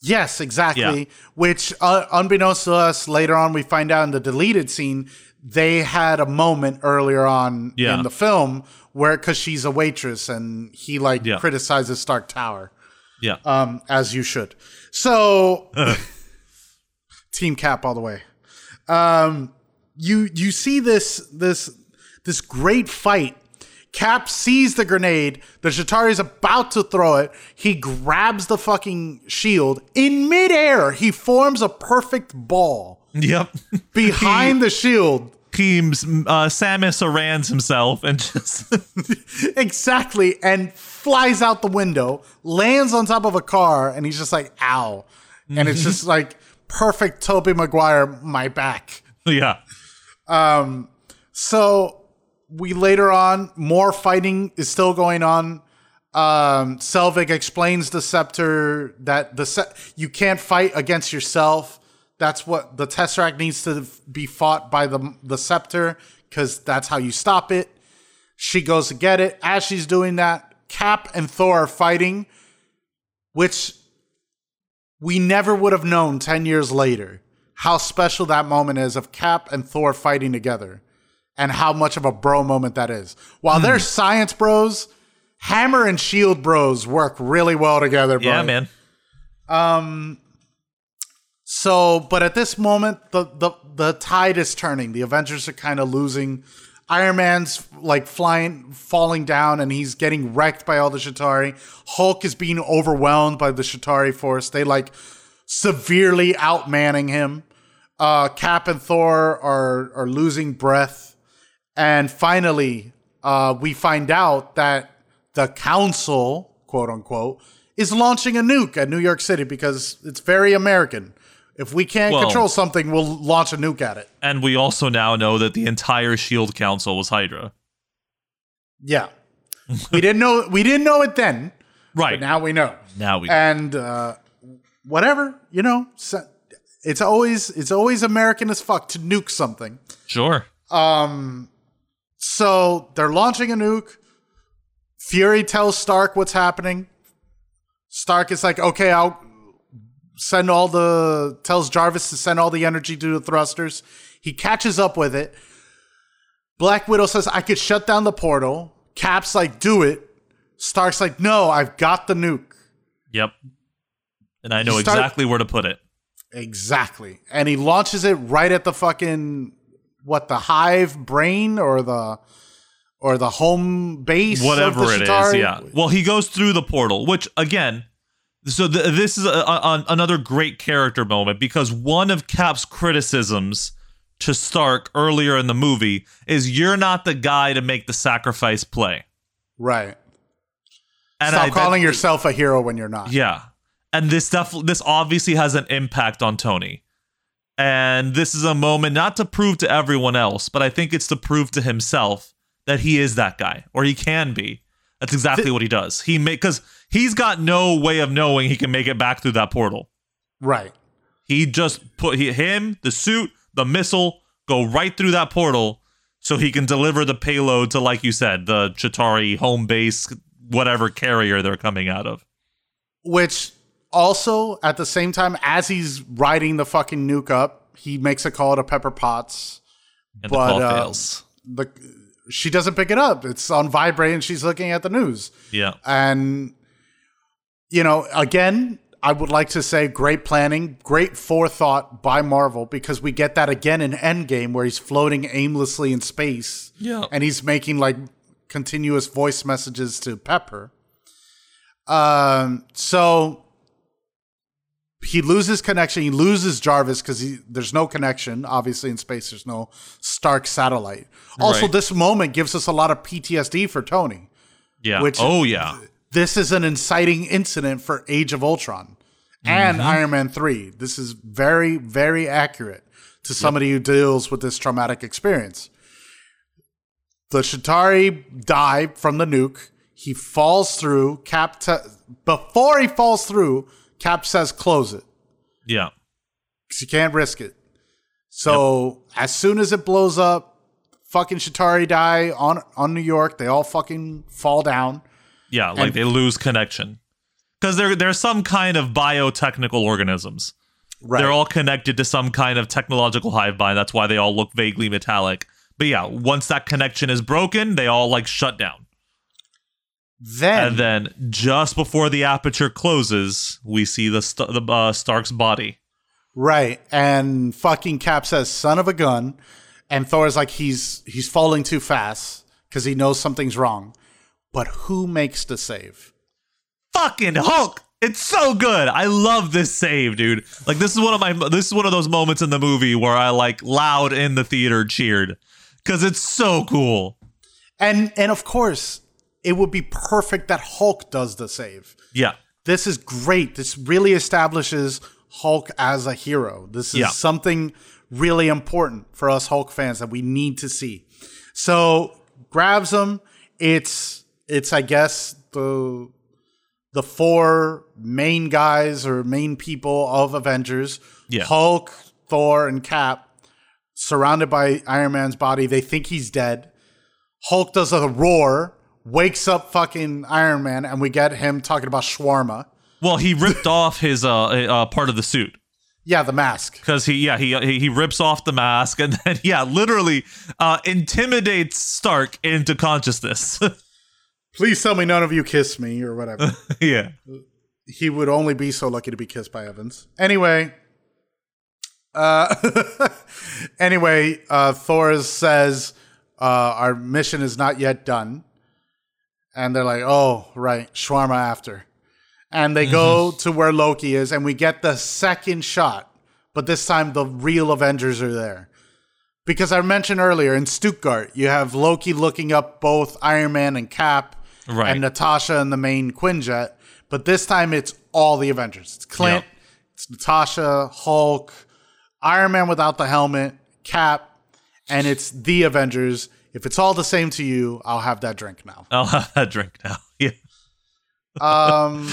Yes, exactly. Yeah. Which, uh, unbeknownst to us, later on we find out in the deleted scene, they had a moment earlier on Yeah. in the film where, because she's a waitress and he like Yeah. criticizes Stark Tower. Yeah um, as you should. So, Team Cap all the way. Um, you you see this this this great fight Cap sees the grenade. The Chitauri is about to throw it. He grabs the fucking shield. In midair, he forms a perfect ball Yep. behind the shield. He uh, Samus Arans himself and just Exactly. And flies out the window, lands on top of a car, and he's just like, ow. And it's just like perfect Tobey Maguire, my back. yeah. Um, So we later on, more fighting is still going on. Um, Selvig explains the scepter that the se- you can't fight against yourself. That's what the Tesseract needs to be fought by the the scepter because that's how you stop it. She goes to get it. As she's doing that, Cap and Thor are fighting, which we never would have known 10 years later how special that moment is of Cap and Thor fighting together and how much of a bro moment that is. While they're science bros, Hammer and Shield bros work really well together, bro. Yeah, man. Um so, but at this moment, the the the tide is turning. The Avengers are kind of losing. Iron Man's like flying, falling down, and he's getting wrecked by all the Chitauri. Hulk is being overwhelmed by the Chitauri force. They like severely outmanning him. Uh, Cap and Thor are are losing breath, and finally, uh, we find out that the Council, quote unquote, is launching a nuke at New York City because it's very American. If we can't Well- control something, we'll launch a nuke at it. And we also now know that the entire Shield Council was Hydra. Yeah, we didn't know we didn't know it then, Right. but now we know. now we And uh, whatever you know, it's always it's always American as fuck to nuke something. sure. Um. So they're launching a nuke. Fury tells Stark what's happening. Stark is like, okay, I'll send all the tells Jarvis to send all the energy to the thrusters. He catches up with it. Black Widow says, I could shut down the portal. Cap's like, do it. Stark's like, no, I've got the nuke. Yep. And I know You start- exactly where to put it. Exactly. And he launches it right at the fucking what the hive brain or the or the home base Whatever it is, yeah. Well, he goes through the portal, which again, so th- this is a, a, another great character moment because one of Cap's criticisms to Stark earlier in the movie is you're not the guy to make the sacrifice play. Right. And Stop I calling yourself a hero when you're not. Yeah. And this stuff this obviously has an impact on Tony. And this is a moment not to prove to everyone else, but I think it's to prove to himself that he is that guy or he can be. That's exactly what he does. He make cuz he's got no way of knowing he can make it back through that portal. Right. He just put he, him, the suit, the missile go right through that portal so he can deliver the payload to like you said, the Chitauri home base whatever carrier they're coming out of. Which also at the same time as he's riding the fucking nuke up, he makes a call to Pepper Potts. And But, the uh, fails. The she doesn't pick it up. It's on vibrate and she's looking at the news. Yeah. And you know, again, I would like to say great planning, great forethought by Marvel because we get that again in Endgame where he's floating aimlessly in space. Yeah. And he's making like continuous voice messages to Pepper. Um so he loses connection. He loses Jarvis because there's no connection. Obviously, in space, there's no Stark satellite. Also, Right. this moment gives us a lot of PTSD for Tony Yeah. Which- oh yeah. this is an inciting incident for Age of Ultron and mm-hmm. Iron Man 3. This is very, very accurate to somebody who deals with this traumatic experience. The Chitauri die from the nuke. He falls through. Cap, te- before he falls through, Cap says, close it Yeah. because you can't risk it. So as soon as it blows up, fucking Chitauri die on, on New York. They all fucking fall down. Yeah. Like And- they lose connection because they're they're some kind of biotechnical organisms. Right. They're all connected to some kind of technological hive mind. That's why they all look vaguely metallic. But yeah, once that connection is broken, they all like shut down. Then And then just before the aperture closes, we see the st- the uh, Stark's body. Right. And fucking Cap says, son of a gun. And Thor's like, he's he's falling too fast. because he knows something's wrong. But who makes the save? Fucking Hulk. It's so good. I love this save, dude. Like this is one of my this is one of those moments in the movie where I like loud in the theater cheered cuz it's so cool. And and of course, it would be perfect that Hulk does the save. Yeah. This is great. This really establishes Hulk as a hero. This is Yeah. something really important for us Hulk fans that we need to see. So grabs him. It's it's I guess the the four main guys or main people of Avengers. Yeah. Hulk, Thor, and Cap surrounded by Iron Man's body. They think he's dead. Hulk does a roar, wakes up fucking Iron Man, and we get him talking about shawarma. Well, he ripped off his uh, uh part of the suit. Yeah, the mask. because he yeah he he he rips off the mask and then yeah literally uh intimidates Stark into consciousness. Please tell me none of you kiss me or whatever. yeah. he would only be so lucky to be kissed by Evans. Anyway, uh, anyway, uh, Thor says uh, our mission is not yet done, and they're like, "Oh, right, shawarma after," and they go mm-hmm. to where Loki is, and we get the second shot, but this time the real Avengers are there. Because I mentioned earlier in Stuttgart, you have Loki looking up both Iron Man and Cap, Right. and Natasha and the main Quinjet. But this time it's all the Avengers. It's Clint, Yep. it's Natasha, Hulk, Iron Man without the helmet, Cap, and it's the Avengers. If it's all the same to you, I'll have that drink now. I'll have that drink now. Yeah. Um,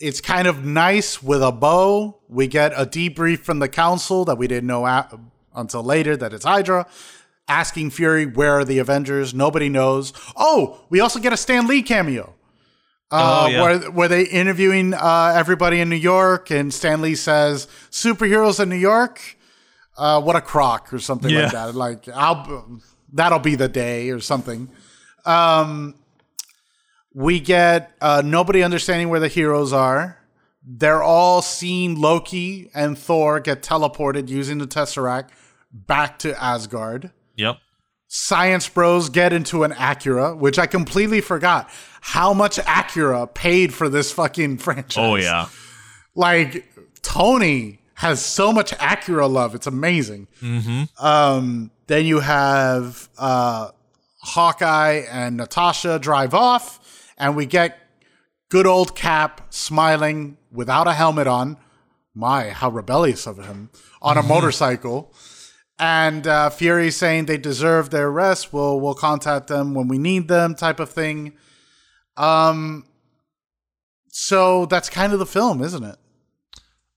it's kind of nice with a bow. We get a debrief from the council that we didn't know a- until later that it's Hydra. Asking Fury, where are the Avengers? Nobody knows. Oh, we also get a Stan Lee cameo. Uh, Oh, yeah. where where they interviewing uh, everybody in New York, and Stan Lee says superheroes in New York. Uh, what a crock or something Yeah. like that. Like I'll that'll be the day or something. Um, we get uh, nobody understanding where the heroes are. They're all seeing Loki and Thor get teleported using the Tesseract back to Asgard. Yep. Science bros get into an Acura, which I completely forgot how much Acura paid for this fucking franchise. Oh yeah. Like Tony has so much Acura love. It's amazing. Um, then you have uh, Hawkeye and Natasha drive off, and we get good old Cap smiling without a helmet on. My, how rebellious of him on a motorcycle. And uh, Fury saying they deserve their rest. We'll we'll contact them when we need them, type of thing. Um. So that's kind of the film, isn't it?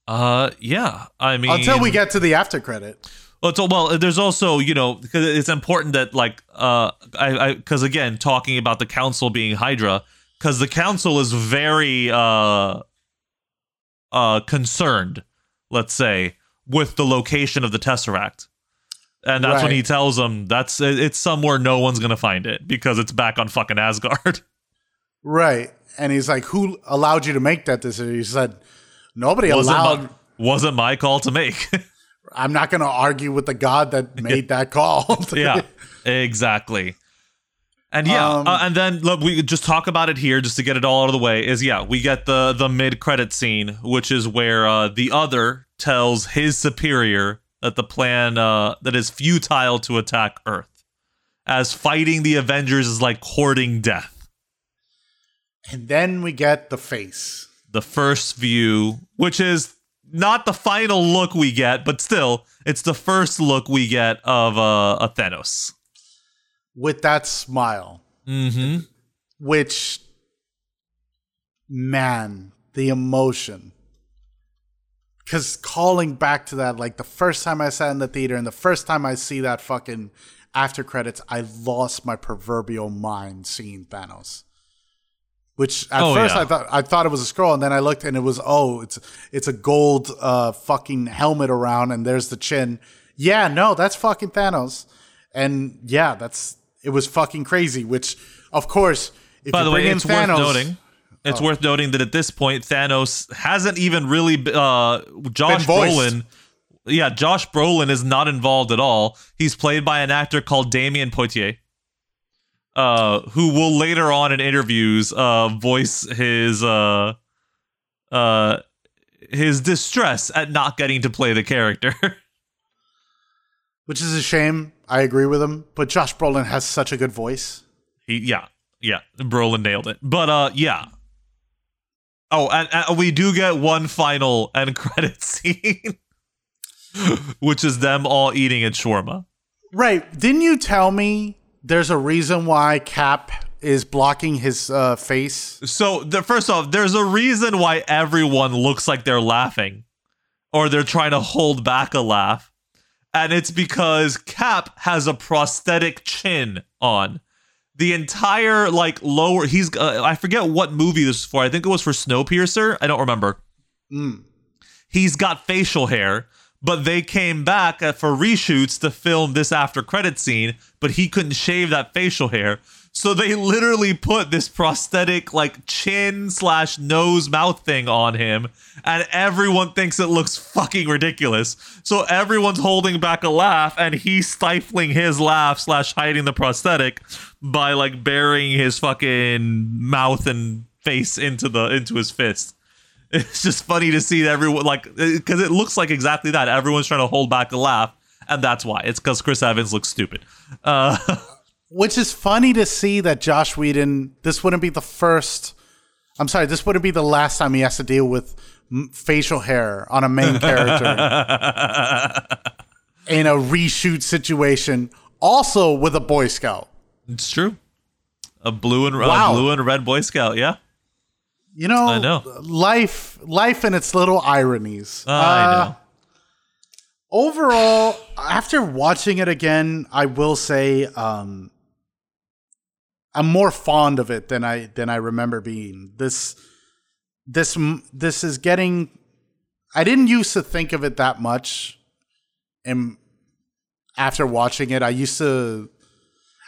Uh yeah. I mean Until we get to the after credit. Well, well, there's also you know because it's important that like uh I because again talking about the council being Hydra because the council is very uh uh concerned, let's say, with the location of the tesseract, and that's when he tells them that's it's somewhere no one's gonna find it because it's back on fucking Asgard. Right. And he's like, Who allowed you to make that decision? He said, Nobody wasn't allowed. my, wasn't my call to make. I'm not going to argue with the God that made that call. yeah, exactly. And yeah, Um, uh, and then look, we just talk about it here just to get it all out of the way. Is yeah, we get the the mid credit scene, which is where uh, the other tells his superior that the plan uh, that is futile to attack Earth, as fighting the Avengers is like courting death. and then we get the face. The first view, which is not the final look we get, but still, it's the first look we get of uh, a Thanos. with that smile, Mm-hmm. which, man, the emotion. Because calling back to that, like the first time I sat in the theater and the first time I see that fucking after credits, I lost my proverbial mind seeing Thanos. Which at Oh, first yeah. I thought I thought it was a scroll, and then I looked and it was oh, it's it's a gold uh, fucking helmet around, and there's the chin. Yeah, no, that's fucking Thanos, and yeah, that's it was fucking crazy. Which of course, if By you the way, it's Thanos, worth noting. It's worth noting that at this point, Thanos hasn't even really. Uh, Josh Brolin yeah, Josh Brolin is not involved at all. He's played by an actor called Damion Poitier, uh, who will later on in interviews uh, voice his uh, uh, his distress at not getting to play the character. Which is a shame. I agree with him, but Josh Brolin has such a good voice. he, yeah, yeah, Brolin nailed it. But uh, yeah. Oh, and, and we do get one final end credit scene, which is them all eating at shawarma. Right. Didn't you tell me there's a reason why Cap is blocking his uh, face? So, the, first off, there's a reason why everyone looks like they're laughing or they're trying to hold back a laugh. And it's because Cap has a prosthetic chin on. The entire, like, lower, he's, uh, I forget what movie this is for. I think it was for Snowpiercer. I don't remember. He's got facial hair, but they came back uh, for reshoots to film this after credit scene, but he couldn't shave that facial hair. So they literally put this prosthetic like chin slash nose mouth thing on him, and everyone thinks it looks fucking ridiculous. So everyone's holding back a laugh, and he's stifling his laugh slash hiding the prosthetic by like burying his fucking mouth and face into the into his fist. It's just funny to see everyone like because it looks like exactly that. Everyone's trying to hold back a laugh, and that's why. It's because Chris Evans looks stupid. Uh, Which is funny to see that Joss Whedon, this wouldn't be the first, I'm sorry, this wouldn't be the last time he has to deal with facial hair on a main character in a reshoot situation, also with a Boy Scout. it's true. A blue and Wow. a blue and red Boy Scout. Yeah, You know, I know. life, life and its little ironies. I Uh, know. overall after watching it again i will say um i'm more fond of it than i than i remember being this this this is getting i didn't used to think of it that much and after watching it i used to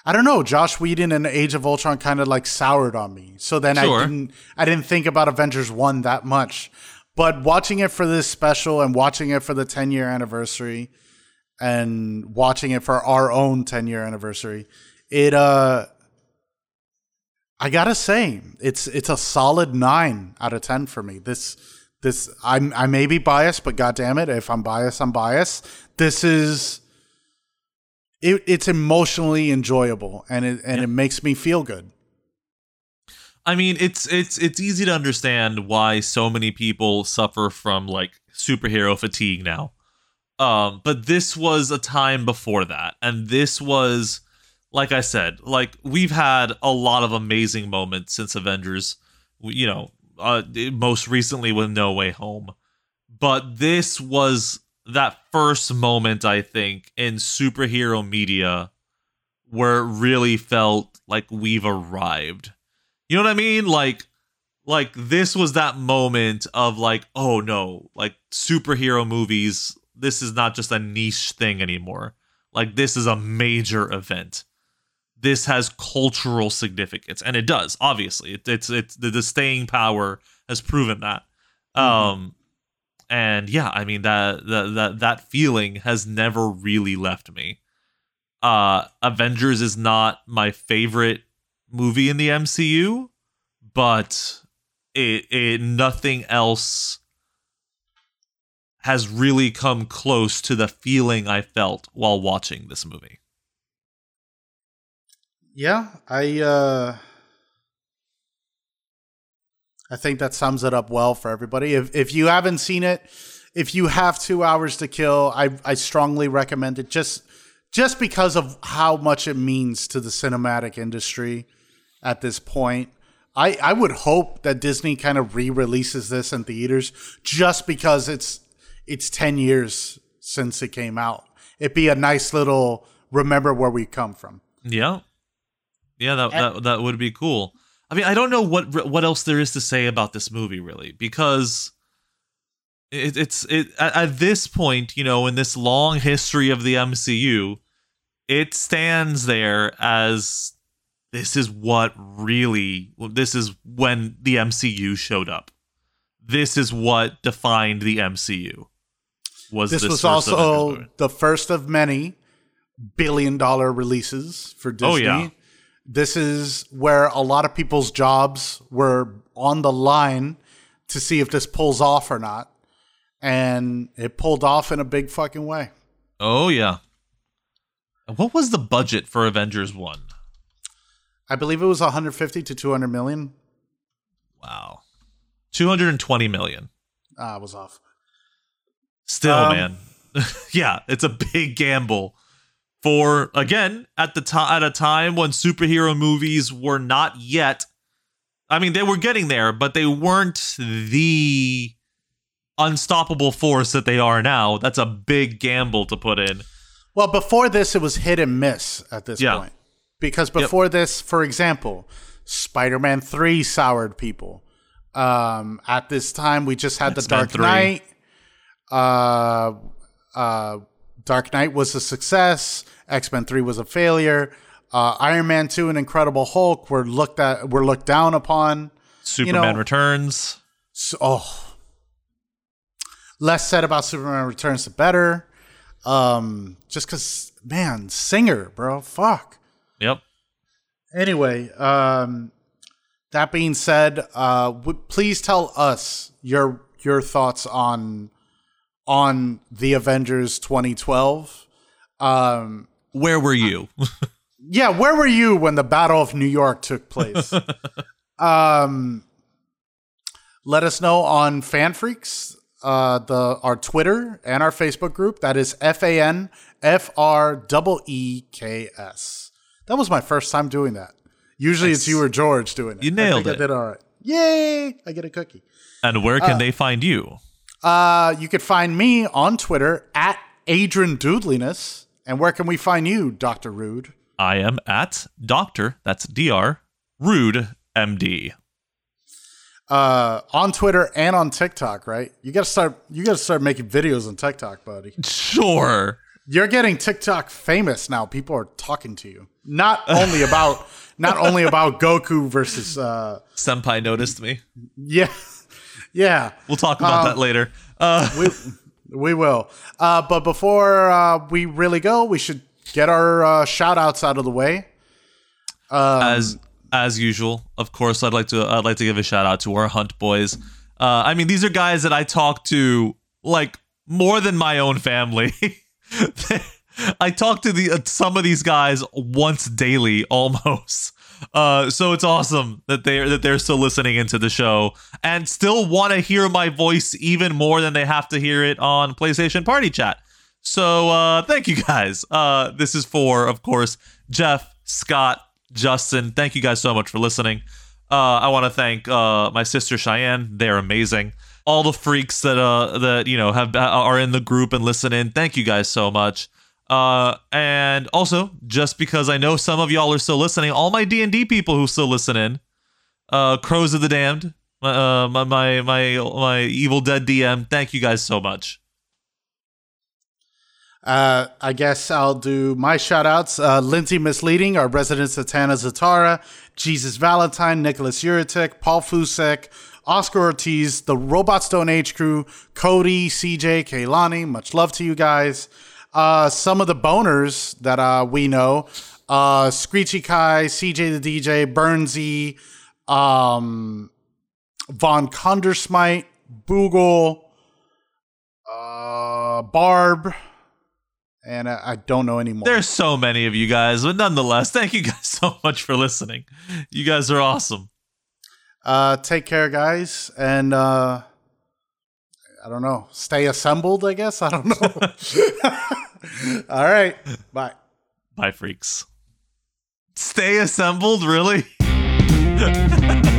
i don't know joss whedon and age of ultron kind of like soured on me. So then Sure. i didn't i didn't think about avengers 1 that much. But watching it for this special and watching it for the 10 year anniversary and watching it for our own 10 year anniversary it uh i gotta say it's it's a solid 9 out of 10 for me. This this i'm i may be biased but god damn it if i'm biased i'm biased. This is it, it's emotionally enjoyable and it and it makes me feel good I mean, it's it's it's easy to understand why so many people suffer from like superhero fatigue now. Um, but this was a time before that, and this was, like I said, like we've had a lot of amazing moments since Avengers. You know, uh, most recently with No Way Home, but this was that first moment I think in superhero media where it really felt like we've arrived. You know what I mean? Like like this was that moment of like, oh no, like superhero movies, this is not just a niche thing anymore. Like this is a major event. This has cultural significance and it does, obviously. It, it's it's the, the staying power has proven that. Um and yeah, I mean that that that that feeling has never really left me. Uh Avengers is not my favorite movie in the MCU, but it, it nothing else has really come close to the feeling I felt while watching this movie. Yeah, I uh I think that sums it up well for everybody. If if you haven't seen it, if you have 2 hours to kill, I I strongly recommend it just just because of how much it means to the cinematic industry at this point. I I would hope that Disney kind of re-releases this in theaters just because it's it's 10 years since it came out. It'd be a nice little remember where we come from. Yeah. Yeah, that, that that would be cool. I mean, I don't know what what else there is to say about this movie really because it, it's it at, at this point, you know, in this long history of the MCU, it stands there as this is what really this is when the MCU showed up. This is what defined the MCU. was this this, was also the first of many billion dollar releases for Disney. Oh, yeah. This is where a lot of people's jobs were on the line to see if this pulls off or not. And it pulled off in a big fucking way. Oh yeah. What was the budget for Avengers One? I believe it was 150 to 200 million. Wow, two hundred and twenty million. Ah, I was off. Still, Um, man. yeah, it's a big gamble for again at the time at a time when superhero movies were not yet. I mean, they were getting there, but they weren't the unstoppable force that they are now. That's a big gamble to put in. Well, before this, it was hit and miss at this Yeah. point. Because before this, for example, Spider Man 3 soured people. Um, at this time, we just had the Dark 3. Knight. Uh, uh, Dark Knight was a success. X Men 3 was a failure. Uh, Iron Man 2 and Incredible Hulk were looked at were looked down upon. Superman know- Returns. So, oh, less said about Superman Returns, the better. Um, just because, man, singer, bro, fuck. Yep. Anyway, um, that being said, uh, w- please tell us your your thoughts on on the Avengers 2012. Um, Where were you? yeah, where were you when the Battle of New York took place? um, let us know on FanFreeks, uh, the our Twitter and our Facebook group. That is F A N F R E E K S. That was my first time doing that. Usually it's you or George doing it. You I nailed think it. I did all right. Yay! I get a cookie. and where can they find you? Uh, you could find me on Twitter at Adrian Dudliness. And where can we find you, Doctor Rude? I am at Doctor. That's Dr. Rude MD. uh, on Twitter and on TikTok, right? You gotta start. You gotta start making videos on TikTok, buddy. Sure. You're getting TikTok famous now. People are talking to you. Not only about not only about Goku versus. Uh, Senpai noticed me. yeah, yeah. We'll talk about that later. Uh, We we will. Uh, but before uh, we really go, we should get our uh, shout outs out of the way. as as usual, of course, I'd like to I'd like to give a shout out to our Hunt boys. Uh, I mean, these are guys that I talk to like more than my own family. I talk to the uh, some of these guys once daily, almost. Uh, so it's awesome that they're that they're still listening into the show and still want to hear my voice even more than they have to hear it on PlayStation Party Chat. So uh, thank you guys. Uh, this is for, of course, Jeff, Scott, Justin. Thank you guys so much for listening. Uh, I want to thank uh, my sister Cheyenne. They're amazing. All the freaks that uh that you know have are in the group and listen in. Thank you guys so much. Uh, and also, just because I know some of y'all are still listening, all my D and D people who still listen in, uh, Crows of the Damned, uh, my my my my Evil Dead DM. Thank you guys so much. Uh, I guess I'll do my shout outs. Uh, Lindsay Misleading, our resident Satana Zatara, Jesus Valentine, Nicholas Uritek, Paul Fusek, Oscar Ortiz, the Robot Stone Age crew, Cody, CJ, Kaylani. Much love to you guys. Uh, some of the boners that uh, we know uh, Screechy Kai, CJ the DJ, Burnsy, um, Von Condersmite, Boogle, uh, Barb and I, I don't know anymore. There's so many of you guys, but nonetheless, thank you guys so much for listening. You guys are awesome. uh, take care, guys, and uh, I don't know. Stay assembled, I guess. I don't know. All right, bye. Bye, freaks. Stay assembled, really?